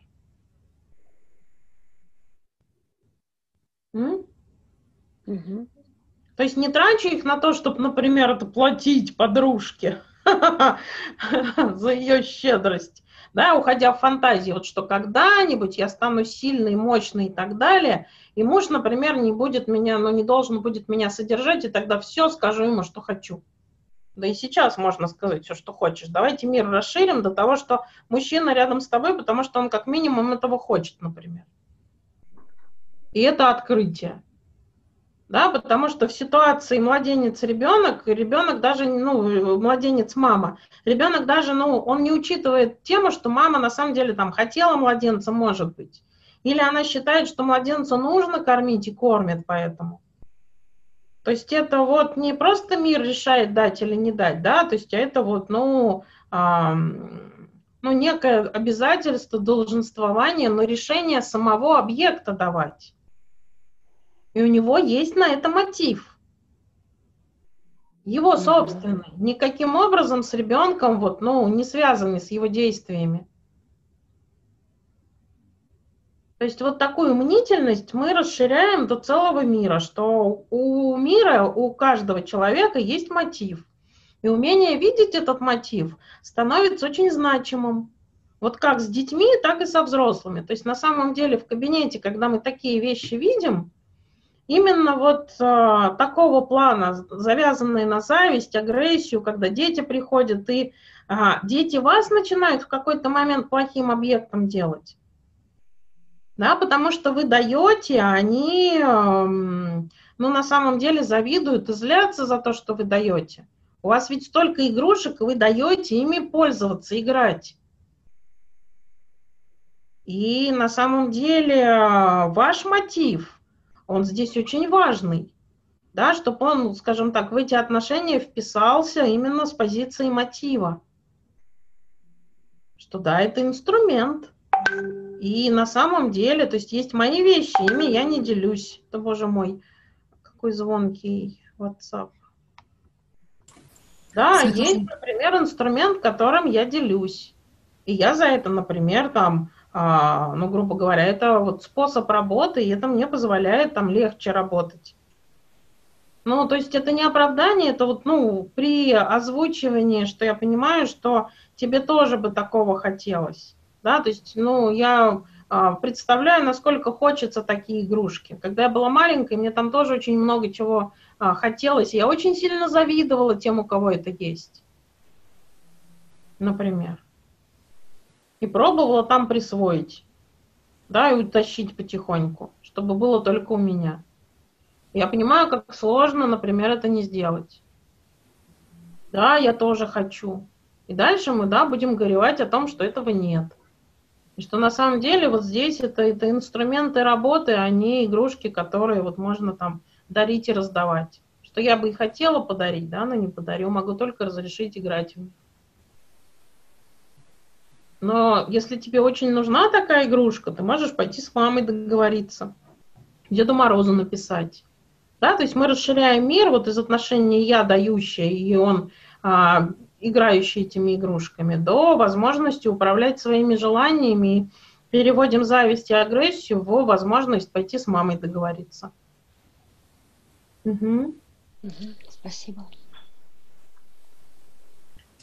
М? Угу. То есть не трачу их на то, чтобы, например, это платить подружке за ее щедрость, да, уходя в фантазии, вот что когда-нибудь я стану сильной, мощной и так далее, и муж, например, не будет меня, ну, не должен будет меня содержать, и тогда все скажу ему, что хочу. Да и сейчас можно сказать все, что хочешь. Давайте мир расширим до того, что мужчина рядом с тобой, потому что он как минимум этого хочет, например. И это открытие да, потому что в ситуации младенец-ребенок, ребенок даже, ну, младенец-мама, ребенок даже, ну, он не учитывает тему, что мама на самом деле там хотела младенца, может быть, или она считает, что младенца нужно кормить и кормит поэтому. То есть это вот не просто мир решает дать или не дать, да, то есть это вот, ну, эм, ну некое обязательство долженствования, но решение самого объекта давать. И у него есть на это мотив. Его собственный. Никаким образом с ребенком вот, ну, не связанный с его действиями. То есть вот такую мнительность мы расширяем до целого мира, что у мира, у каждого человека есть мотив. И умение видеть этот мотив становится очень значимым. Вот как с детьми, так и со взрослыми. То есть на самом деле в кабинете, когда мы такие вещи видим, Именно вот э, такого плана, завязанные на зависть, агрессию, когда дети приходят, и э, дети вас начинают в какой-то момент плохим объектом делать. Да, потому что вы даете, а они, э, ну, на самом деле завидуют и злятся за то, что вы даете. У вас ведь столько игрушек, и вы даете ими пользоваться, играть. И на самом деле э, ваш мотив – он здесь очень важный, да, чтобы он, скажем так, в эти отношения вписался именно с позиции мотива. Что да, это инструмент. И на самом деле, то есть есть мои вещи, ими я не делюсь. Это, боже мой, какой звонкий WhatsApp. Да, есть, например, инструмент, которым я делюсь. И я за это, например, там ну, грубо говоря, это вот способ работы, и это мне позволяет там легче работать. Ну, то есть это не оправдание, это вот, ну, при озвучивании, что я понимаю, что тебе тоже бы такого хотелось, да, то есть, ну, я а, представляю, насколько хочется такие игрушки. Когда я была маленькой, мне там тоже очень много чего а, хотелось, я очень сильно завидовала тем, у кого это есть, например и пробовала там присвоить, да, и утащить потихоньку, чтобы было только у меня. Я понимаю, как сложно, например, это не сделать. Да, я тоже хочу. И дальше мы, да, будем горевать о том, что этого нет. И что на самом деле вот здесь это, это инструменты работы, а не игрушки, которые вот можно там дарить и раздавать. Что я бы и хотела подарить, да, но не подарю, могу только разрешить играть в них. Но если тебе очень нужна такая игрушка, ты можешь пойти с мамой договориться, Деду Морозу написать. Да, то есть мы расширяем мир вот из отношения я дающая и он а, играющий этими игрушками до возможности управлять своими желаниями переводим зависть и агрессию в возможность пойти с мамой договориться. Угу, спасибо.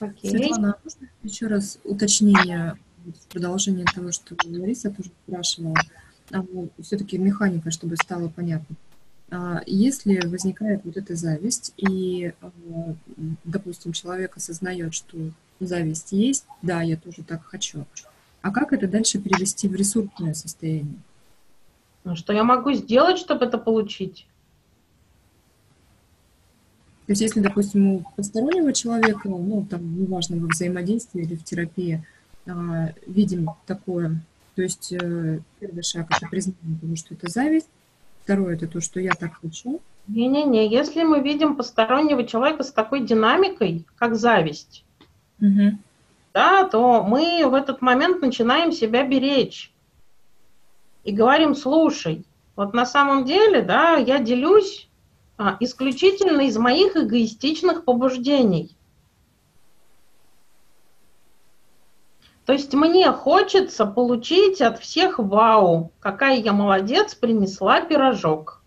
Окей. Светлана, можно еще раз уточнение в продолжение того, что Лариса тоже спрашивала, а, все-таки механика, чтобы стало понятно. А, если возникает вот эта зависть, и, а, допустим, человек осознает, что зависть есть, да, я тоже так хочу. А как это дальше перевести в ресурсное состояние? Ну, что я могу сделать, чтобы это получить? То есть, если, допустим, у постороннего человека, ну, там, неважно, во взаимодействии или в терапии, а, видим такое, то есть э, первый шаг – это признание того, что это зависть, второе – это то, что я так хочу. Не-не-не, если мы видим постороннего человека с такой динамикой, как зависть, угу. да, то мы в этот момент начинаем себя беречь и говорим, слушай, вот на самом деле, да, я делюсь исключительно из моих эгоистичных побуждений. То есть мне хочется получить от всех вау, какая я молодец, принесла пирожок,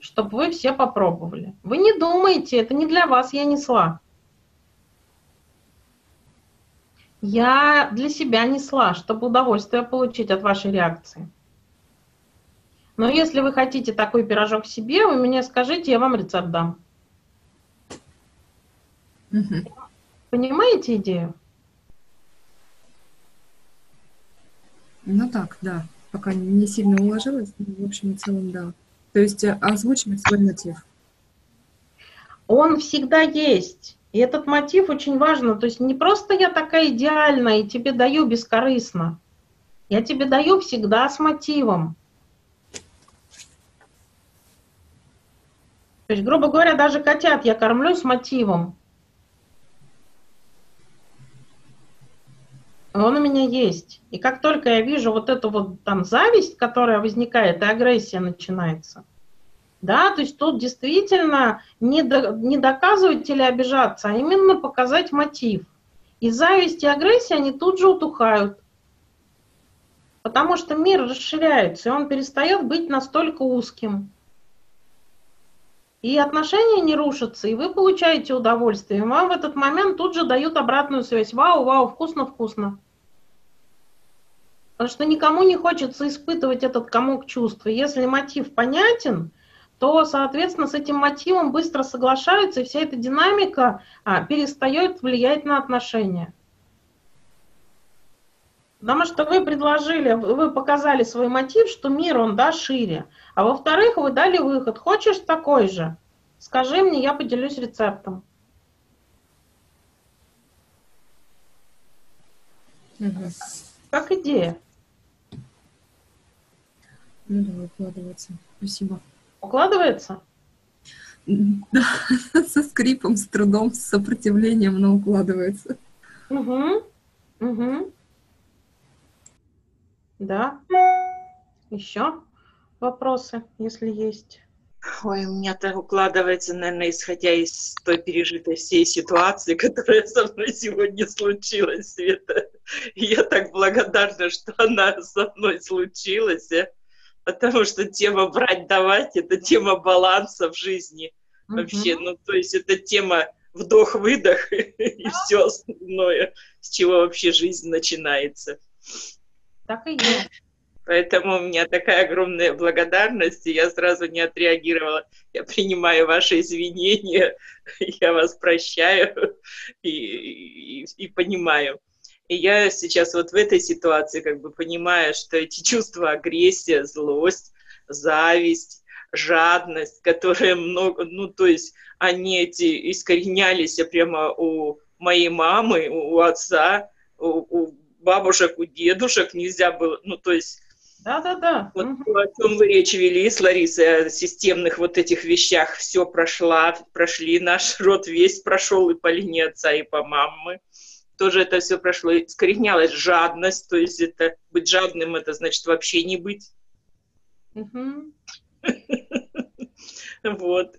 чтобы вы все попробовали. Вы не думаете, это не для вас я несла. Я для себя несла, чтобы удовольствие получить от вашей реакции. Но если вы хотите такой пирожок себе, вы мне скажите, я вам рецепт дам. Угу. Понимаете идею? Ну так, да. Пока не сильно уложилась, но в общем и целом, да. То есть э, озвучивать свой мотив. Он всегда есть. И этот мотив очень важен. То есть не просто я такая идеальная и тебе даю бескорыстно. Я тебе даю всегда с мотивом. То есть, грубо говоря, даже котят я кормлю с мотивом. Он у меня есть. И как только я вижу вот эту вот там зависть, которая возникает, и агрессия начинается, да, то есть тут действительно не, до, не доказывать или обижаться, а именно показать мотив. И зависть и агрессия, они тут же утухают. Потому что мир расширяется, и он перестает быть настолько узким. И отношения не рушатся, и вы получаете удовольствие. И вам в этот момент тут же дают обратную связь. Вау, вау, вкусно, вкусно. Потому что никому не хочется испытывать этот комок чувств. И если мотив понятен, то, соответственно, с этим мотивом быстро соглашаются, и вся эта динамика а, перестает влиять на отношения. Потому что вы предложили, вы показали свой мотив, что мир, он, да, шире. А во-вторых, вы дали выход. Хочешь такой же? Скажи мне, я поделюсь рецептом. Угу. Как идея. Ну да, укладывается. Спасибо. Укладывается? Да, со скрипом, с трудом, с сопротивлением, но укладывается. Угу. Угу. Да. Еще? вопросы, если есть? Ой, у меня так укладывается, наверное, исходя из той пережитой всей ситуации, которая со мной сегодня случилась, Света. И я так благодарна, что она со мной случилась, а? потому что тема брать-давать – это тема баланса в жизни. Вообще, ну, то есть это тема вдох-выдох и все остальное, с чего вообще жизнь начинается. Так и есть. Поэтому у меня такая огромная благодарность, и я сразу не отреагировала. Я принимаю ваши извинения, я вас прощаю и, и, и понимаю. И я сейчас вот в этой ситуации как бы понимаю, что эти чувства агрессия, злость, зависть, жадность, которые много, ну то есть они эти искоренялись прямо у моей мамы, у, отца, у, у бабушек, у дедушек нельзя было, ну то есть да-да-да. Вот угу. о чем вы речь вели с Ларисой, о системных вот этих вещах. Все прошла, прошли, наш род весь прошел и по линии отца, и по мамы. Тоже это все прошло. Скоренялась жадность, то есть это быть жадным, это значит вообще не быть. Вот.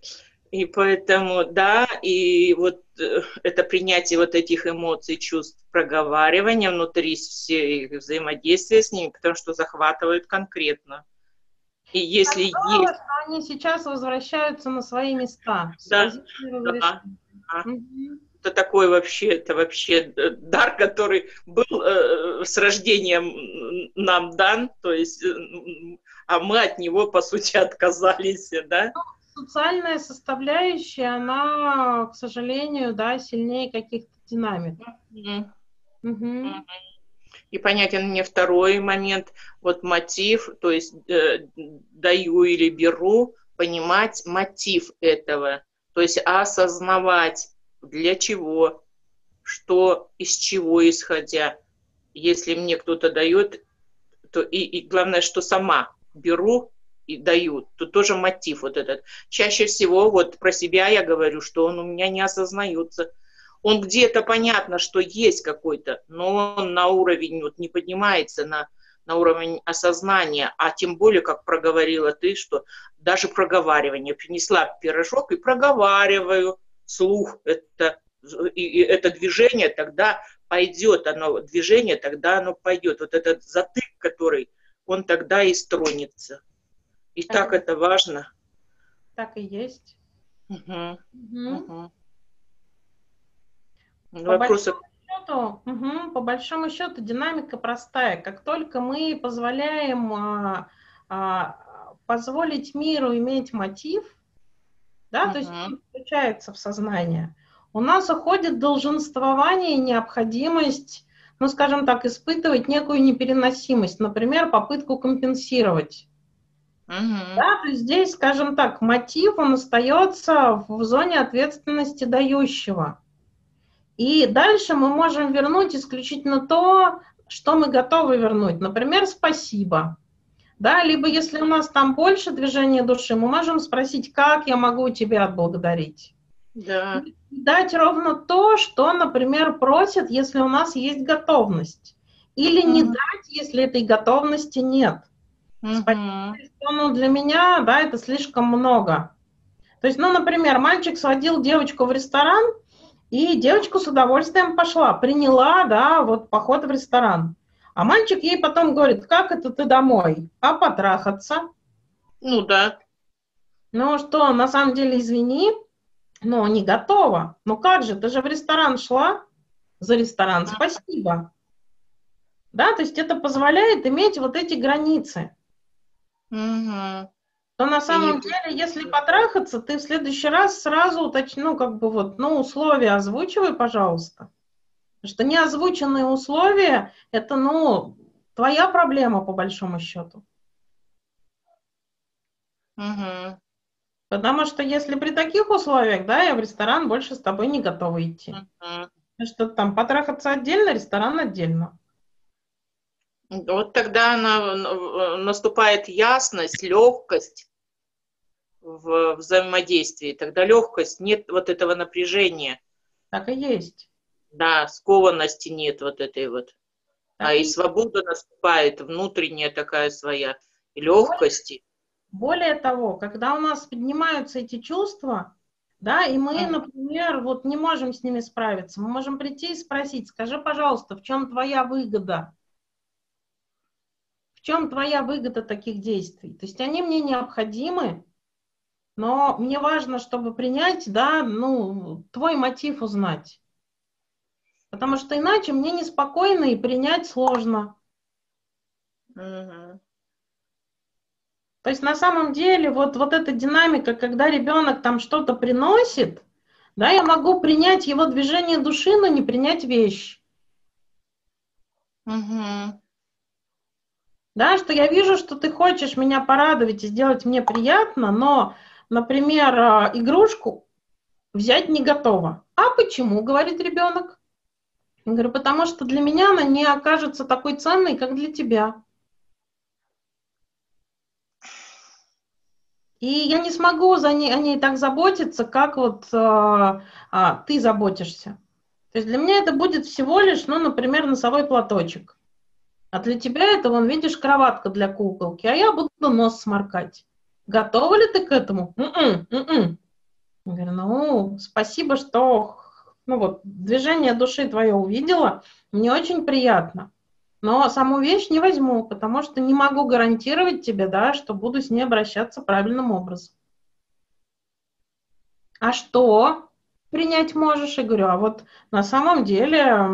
И поэтому, да, и вот э, это принятие вот этих эмоций, чувств, проговаривания внутри все взаимодействия с ними, потому что захватывают конкретно. И если здорово, есть... что они сейчас возвращаются на свои места. Да, да. Угу. Это такой вообще, это вообще э, дар, который был э, с рождением нам дан, то есть, э, а мы от него, по сути, отказались, да? Ну, социальная составляющая, она, к сожалению, да, сильнее каких-то динамик. Мгм. Мгм. И понятен мне второй момент, вот мотив, то есть э, даю или беру, понимать мотив этого, то есть осознавать, для чего, что, из чего исходя. Если мне кто-то дает, то и, и главное, что сама беру и даю, то тоже мотив вот этот. Чаще всего вот про себя я говорю, что он у меня не осознается. Он где-то понятно, что есть какой-то, но он на уровень вот не поднимается на, на уровень осознания, а тем более, как проговорила ты, что даже проговаривание. Принесла пирожок и проговариваю слух это, и, и это движение, тогда пойдет оно, движение, тогда оно пойдет. Вот этот затык, который, он тогда и стронется. И так это важно. Так и есть. Мгм. мгм. По Вопросы? большому счету, мгм, по большому счету динамика простая. Как только мы позволяем а, а, позволить миру иметь мотив, да, то есть включается в сознание, у нас уходит долженствование и необходимость, ну, скажем так, испытывать некую непереносимость, например, попытку компенсировать. Мгм. Да, то есть здесь, скажем так, мотив, он остается в зоне ответственности дающего. И дальше мы можем вернуть исключительно то, что мы готовы вернуть. Например, спасибо. Да, либо если у нас там больше движения души, мы можем спросить, как я могу тебя отблагодарить. Да. Дать ровно то, что, например, просят, если у нас есть готовность. Или не Мгм. дать, если этой готовности нет. Что, ну, для меня, да, это слишком много. То есть, ну, например, мальчик сводил девочку в ресторан, и девочка с удовольствием пошла, приняла, да, вот поход в ресторан. А мальчик ей потом говорит, как это ты домой? А потрахаться? Ну да. Ну что, на самом деле, извини, но не готова. Ну как же, ты же в ресторан шла? За ресторан спасибо. Да, то есть это позволяет иметь вот эти границы. Мгм. то на самом не- деле, если потрахаться, ты в следующий раз сразу уточни, ну, как бы вот, ну, условия озвучивай, пожалуйста. Потому что неозвученные условия, это, ну, твоя проблема, по большому счету. Мгм. Потому что если при таких условиях, да, я в ресторан больше с тобой не готова идти. Потому что там потрахаться отдельно, ресторан отдельно. Вот тогда она, наступает ясность, легкость в взаимодействии. Тогда легкость, нет вот этого напряжения. Так и есть. Да, скованности нет вот этой вот. Так А и и свобода наступает, внутренняя такая своя, и легкости. Более того, когда у нас поднимаются эти чувства, да, и мы, например, вот не можем с ними справиться, мы можем прийти и спросить, скажи, пожалуйста, в чем твоя выгода? В чем твоя выгода таких действий? То есть они мне необходимы, но мне важно, чтобы принять, да, ну, твой мотив узнать. Потому что иначе мне неспокойно и принять сложно. Мгм. То есть на самом деле вот, вот эта динамика, когда ребенок там что-то приносит, да, я могу принять его движение души, но не принять вещь. Мгм. Да, что я вижу, что ты хочешь меня порадовать и сделать мне приятно, но, например, а, игрушку взять не готова. А почему, говорит ребенок? Я говорю, потому что для меня она не окажется такой ценной, как для тебя. И я не смогу за ней, о ней так заботиться, как вот а, а, ты заботишься. То есть для меня это будет всего лишь, ну, например, носовой платочек. А для тебя это, вон, видишь, кроватка для куколки, а я буду нос сморкать. Готова ли ты к этому? м м Я говорю, ну, спасибо, что, ну вот, движение души твое увидела, мне очень приятно. Но саму вещь не возьму, потому что не могу гарантировать тебе, да, что буду с ней обращаться правильным образом. А что принять можешь? Я говорю, а вот на самом деле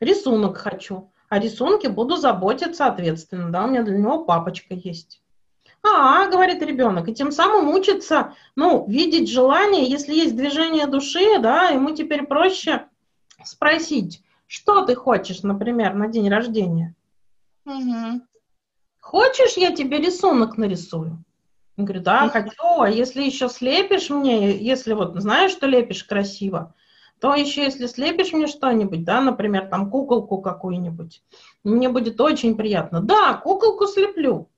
рисунок хочу. О рисунке буду заботиться ответственно, да, у меня для него папочка есть. А, говорит ребенок, и тем самым учится, ну, видеть желание, если есть движение души, да, ему теперь проще спросить, что ты хочешь, например, на день рождения. Мгм. Хочешь, я тебе рисунок нарисую? Он говорит, да, хочу, а если еще слепишь мне, если вот знаешь, что лепишь красиво, то еще если слепишь мне что-нибудь, да, например, там куколку какую-нибудь, мне будет очень приятно. Да, куколку слеплю.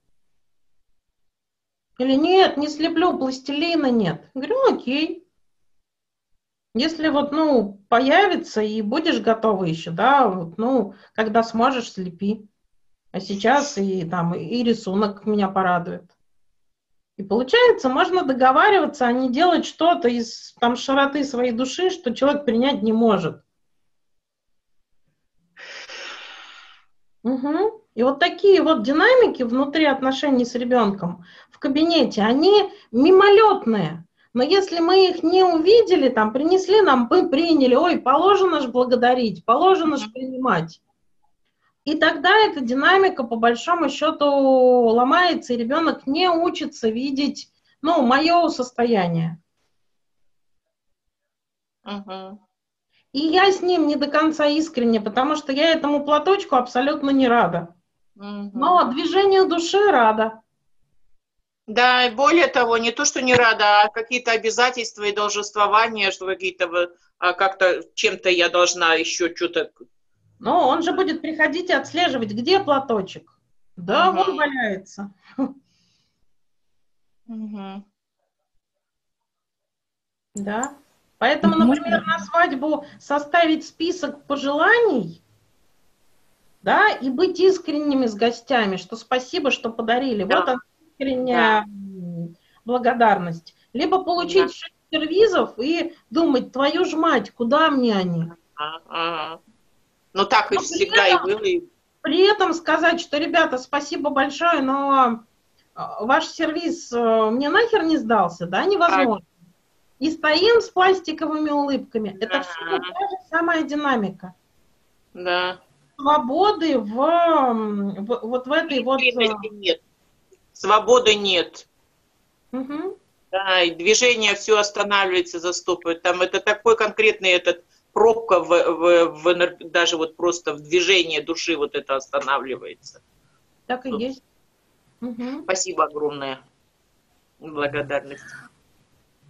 Или нет, не слеплю, пластилина нет. Говорю, ну окей. Если вот, ну, появится и будешь готова еще, да, вот, ну, когда сможешь, слепи. А сейчас и там и рисунок меня порадует. И получается, можно договариваться, а не делать что-то из там широты своей души, что человек принять не может. Угу. И вот такие вот динамики внутри отношений с ребенком в кабинете, они мимолетные. Но если мы их не увидели, там, принесли нам, мы приняли, ой, положено ж благодарить, положено ж принимать. И тогда эта динамика, по большому счету, ломается, и ребенок не учится видеть, ну, мое состояние. Мгм. И я с ним не до конца искренне, потому что я этому платочку абсолютно не рада. Мгм. Но движению души рада. Да, и более того, не то, что не рада, а какие-то обязательства и должествования, что какие-то а как-то чем-то я должна еще что-то. Но он же будет приходить и отслеживать, где платочек. Да, Мгм. вон валяется. Мгм. Да. Поэтому, Ну, например, на свадьбу составить список пожеланий, да, и быть искренними с гостями, что спасибо, что подарили. Да. Вот она искренняя м, благодарность. Либо получить Да. шесть сервизов и думать, твою ж мать, куда мне они? А. Ну так и Но при всегда и этом- было. и- При этом сказать, что, ребята, спасибо большое, но а, ваш сервис э, мне нахер не сдался, да, невозможно. И стоим с пластиковыми улыбками. Это Да. все та же самая динамика. Да. Свободы в, в- вот в этой вот... э, нет. Свободы нет. мгм. Да, и движение все останавливается, застопывает. Там это такой конкретный этот пробка в, в, в даже вот просто в движении души вот это останавливается. Так и Тут. есть. Мгм. Спасибо огромное. Благодарность.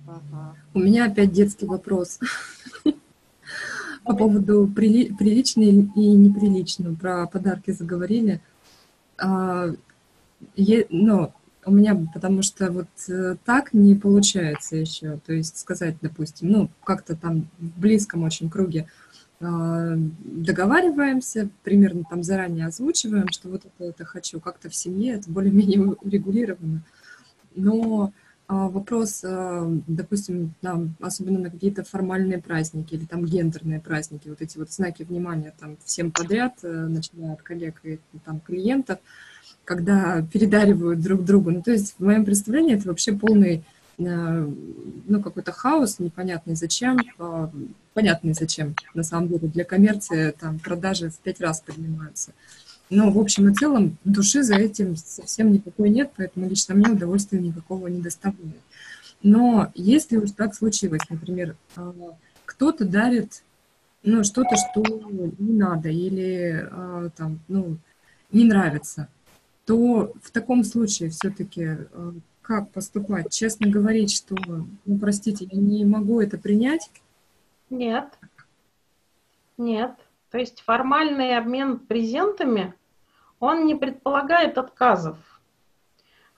Ага. У меня опять детский вопрос по поводу прили- прилично и неприлично. Про подарки заговорили. А, е- Но у меня, потому что вот э, так не получается еще. То есть сказать, допустим, ну, как-то там в близком очень круге а, договариваемся, примерно там заранее озвучиваем, что вот это, это хочу. Как-то в семье это более-менее урегулировано. Но а, вопрос, допустим, там, особенно на какие-то формальные праздники или там гендерные праздники, вот эти вот знаки внимания там всем подряд, э, начиная от коллег и там клиентов, когда передаривают друг другу. Ну, то есть в моем представлении это вообще полный, э, ну, какой-то хаос, непонятный зачем, а, понятный зачем, на самом деле. Для коммерции там продажи в пять раз поднимаются. Но в общем и целом души за этим совсем никакой нет, поэтому лично мне удовольствия никакого не доставляет. Но если уж так случилось, например, а, кто-то дарит ну, что-то, что не надо или а, там, ну, не нравится, то в таком случае все-таки как поступать? Честно говорить, что, ну, простите, я не могу это принять? Нет. Нет. То есть формальный обмен презентами, он не предполагает отказов.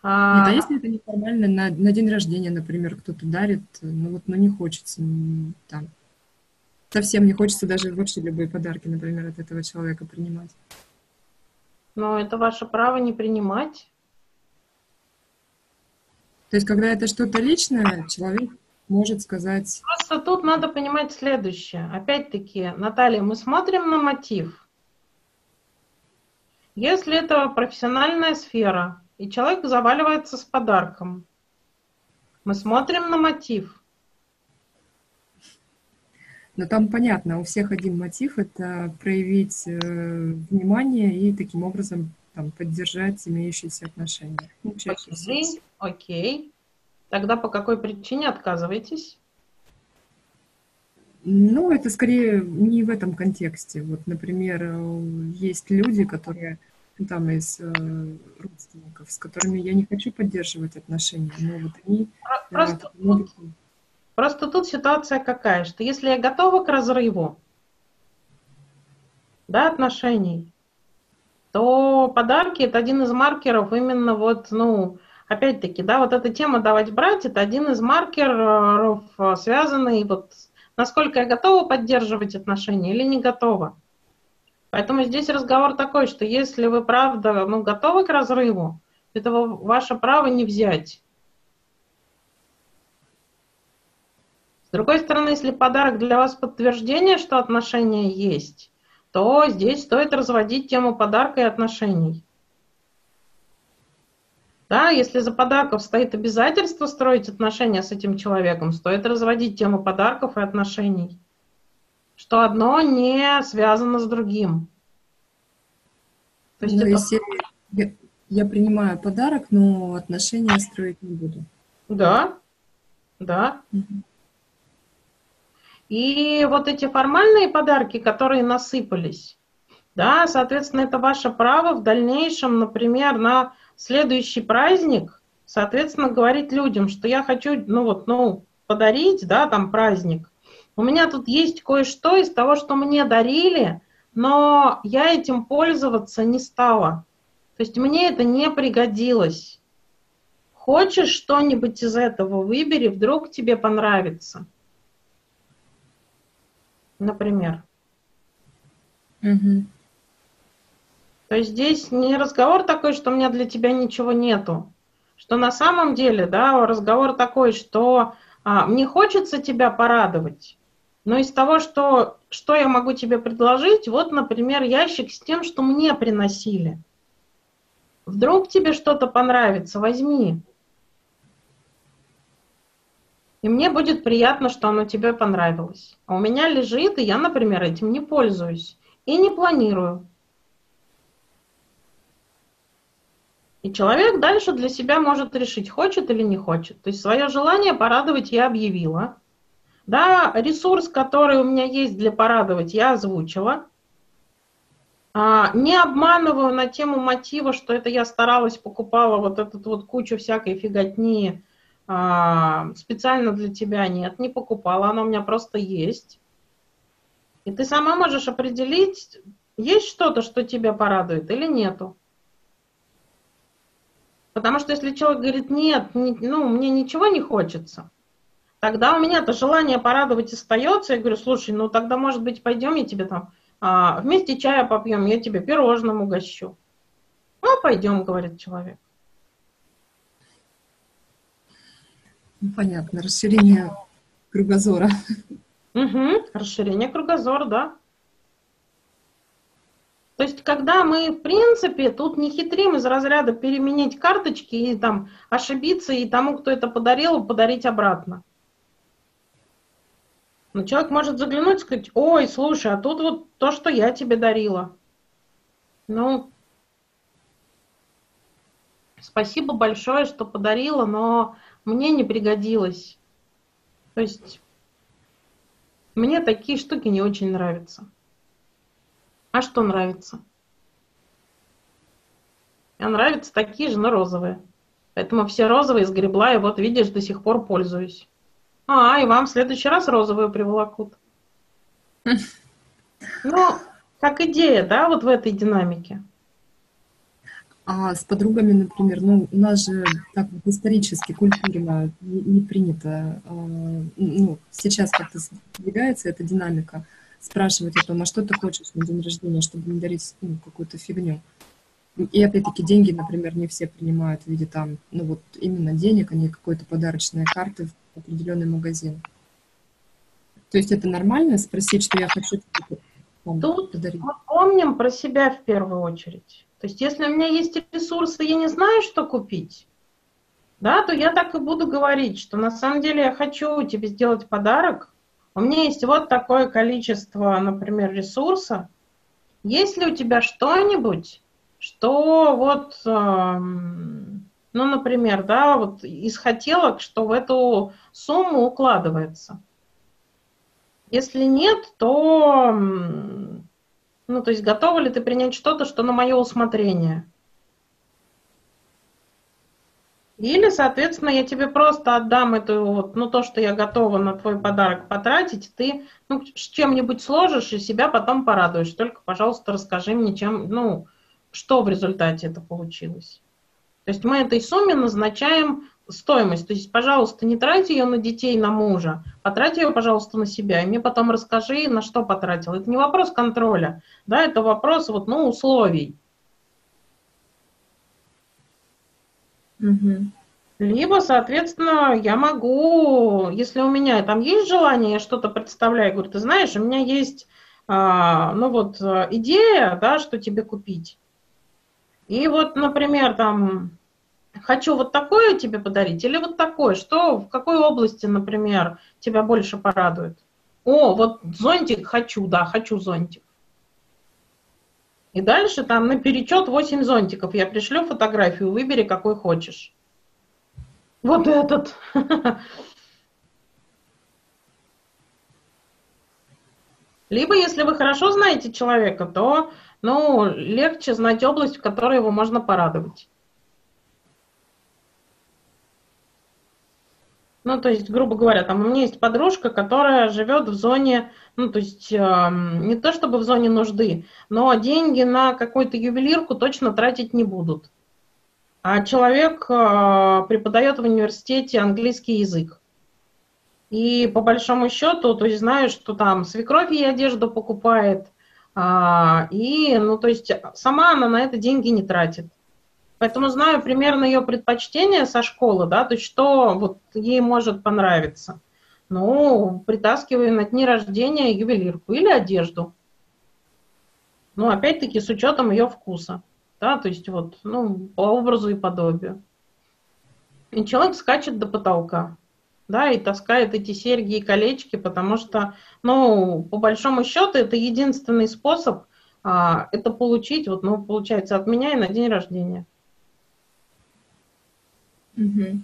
А, Нет, а если это неформально, на, на день рождения, например, кто-то дарит, ну вот, ну не хочется там, совсем не хочется даже вообще любые подарки, например, от этого человека принимать. Но это ваше право не принимать. То есть, когда это что-то личное, человек может сказать, Просто тут надо понимать следующее. Опять-таки, Наталья, мы смотрим на мотив. Если это профессиональная сфера, и человек заваливается с подарком, мы смотрим на мотив. Но там понятно, у всех один мотив – это проявить э, внимание и таким образом там, поддержать имеющиеся отношения. Ну, чаще Окей, всего. окей. Тогда по какой причине отказываетесь? Ну, это скорее не в этом контексте. Вот, например, э, есть люди, которые там из э, родственников, с которыми я не хочу поддерживать отношения, но вот они э, Просто могут- Просто тут ситуация какая, что если я готова к разрыву, да, отношений, то подарки это один из маркеров именно вот, ну, опять-таки, да, вот эта тема давать брать, это один из маркеров, э, связанный вот насколько я готова поддерживать отношения или не готова. Поэтому здесь разговор такой, что если вы правда ну, готовы к разрыву, это ва- ваше право не взять. С другой стороны, если подарок для вас подтверждение, что отношения есть, то здесь стоит разводить тему подарка и отношений. Да, если за подарком стоит обязательство строить отношения с этим человеком, стоит разводить тему подарков и отношений. Что одно не связано с другим. То есть Ну, это- если я, я принимаю подарок, но отношения строить не буду. Да, да. Мгм. И вот эти формальные подарки, которые насыпались, да, соответственно, это ваше право в дальнейшем, например, на следующий праздник, соответственно, говорить людям, что я хочу, ну вот, ну, подарить, да, там праздник. У меня тут есть кое-что из того, что мне дарили, но я этим пользоваться не стала. То есть мне это не пригодилось. Хочешь что-нибудь из этого, выбери, вдруг тебе понравится. Например. Мгм. То есть здесь не разговор такой, что у меня для тебя ничего нету. Что на самом деле, да, разговор такой, что а, мне хочется тебя порадовать, но из того, что, что я могу тебе предложить, вот, например, ящик с тем, что мне приносили. Вдруг тебе что-то понравится, возьми. И мне будет приятно, что оно тебе понравилось. А у меня лежит, и я, например, этим не пользуюсь. И не планирую. И человек дальше для себя может решить, хочет или не хочет. То есть свое желание порадовать я объявила. Да, ресурс, который у меня есть для порадовать, я озвучила. А, не обманываю на тему мотива, что это я старалась, покупала вот эту вот кучу всякой фиготни специально для тебя. Нет, не покупала, она у меня просто есть. И ты сама можешь определить, есть что-то, что тебя порадует или нету. Потому что если человек говорит, нет, не- ну, мне ничего не хочется, тогда у меня-то желание порадовать остается. Я говорю, слушай, ну тогда, может быть, пойдем, я тебе там а, вместе чая попьем, я тебе пирожным угощу. Ну, пойдем, говорит человек. Ну, понятно, расширение кругозора. Угу, расширение кругозора, да. То есть, когда мы, в принципе, тут не хитрим из разряда переменить карточки и там ошибиться, и тому, кто это подарил, подарить обратно. Но человек может заглянуть и сказать, ой, слушай, а тут вот то, что я тебе дарила. Ну, спасибо большое, что подарила, но мне не пригодилось. То есть, мне такие штуки не очень нравятся. А что нравится? А нравятся такие же, но розовые. Поэтому все розовые сгребла, и вот видишь, до сих пор пользуюсь. А, и вам в следующий раз розовую приволокут. Ну, как идея, да, вот в этой динамике. А с подругами, например, ну, у нас же так вот исторически, культурно не, не принято, а, ну, сейчас как-то сдвигается эта динамика, спрашивать о том, а что ты хочешь на день рождения, чтобы не дарить ну, какую-то фигню. И опять-таки деньги, например, не все принимают в виде там, ну вот именно денег, а не какой-то подарочной карты в определенный магазин. То есть это нормально спросить, что я хочу там, Тут подарить? мы помним про себя в первую очередь. То есть если у меня есть ресурсы, я не знаю, что купить, да, то я так и буду говорить, что на самом деле я хочу тебе сделать подарок, у меня есть вот такое количество, например, ресурса. Есть ли у тебя что-нибудь, что вот, эм, ну, например, да, вот из хотелок, что в эту сумму укладывается. Если нет, то, ну, то есть готова ли ты принять что-то, что на мое усмотрение? Или, соответственно, я тебе просто отдам эту вот, ну, то, что я готова на твой подарок потратить, ты ну, с чем-нибудь сложишь и себя потом порадуешь. Только, пожалуйста, расскажи мне, чем, ну, что в результате это получилось. То есть мы этой сумме назначаем стоимость. То есть, пожалуйста, не трать ее на детей, на мужа, потрать ее, пожалуйста, на себя. И мне потом расскажи, на что потратил. Это не вопрос контроля, да, это вопрос вот, ну, условий. Угу. Либо, соответственно, я могу, если у меня там есть желание, я что-то представляю, говорю, ты знаешь, у меня есть, а, ну вот, идея, да, что тебе купить. И вот, например, там, хочу вот такое тебе подарить или вот такое, что, в какой области, например, тебя больше порадует? О, вот зонтик хочу, да, хочу зонтик. И дальше там на перечет 8 зонтиков. Я пришлю фотографию, выбери какой хочешь. Вот этот. Либо, если вы хорошо знаете человека, то ну, легче знать область, в которой его можно порадовать. Ну, то есть, грубо говоря, там у меня есть подружка, которая живет в зоне, ну, то есть, э, не то чтобы в зоне нужды, но деньги на какую-то ювелирку точно тратить не будут. А человек э, преподает в университете английский язык. И по большому счету, то есть знаю, что там свекровь ей одежду покупает, а, и, ну, то есть сама она на это деньги не тратит. Поэтому знаю примерно ее предпочтения со школы, да, то есть что вот ей может понравиться. Ну, притаскиваю на дни рождения ювелирку или одежду. Ну, опять-таки, с учетом ее вкуса. Да, то есть вот, ну, по образу и подобию. И человек скачет до потолка, да, и таскает эти серьги и колечки, потому что, ну, по большому счету, это единственный способ а, это получить, вот, ну, получается, от меня и на день рождения. Угу.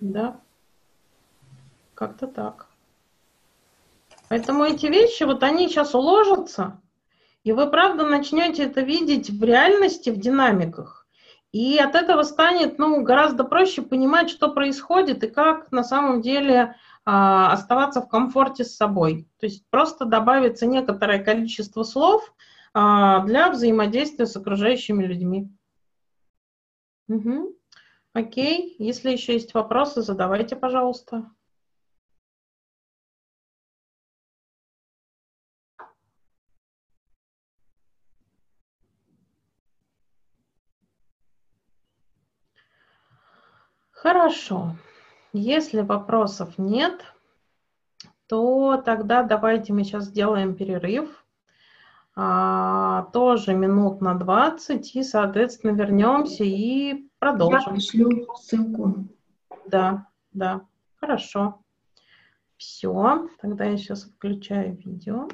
Да. Как-то так. Поэтому эти вещи, вот они сейчас уложатся, и вы, правда, начнете это видеть в реальности, в динамиках. И от этого станет ну, гораздо проще понимать, что происходит и как на самом деле а, оставаться в комфорте с собой. То есть просто добавится некоторое количество слов, для взаимодействия с окружающими людьми. Угу. Окей, если еще есть вопросы, задавайте, пожалуйста. Хорошо. Если вопросов нет, то тогда давайте мы сейчас сделаем перерыв а, тоже минут на 20, и, соответственно, вернемся и продолжим. Я пришлю ссылку. Да, да, хорошо. Все, тогда я сейчас включаю видео.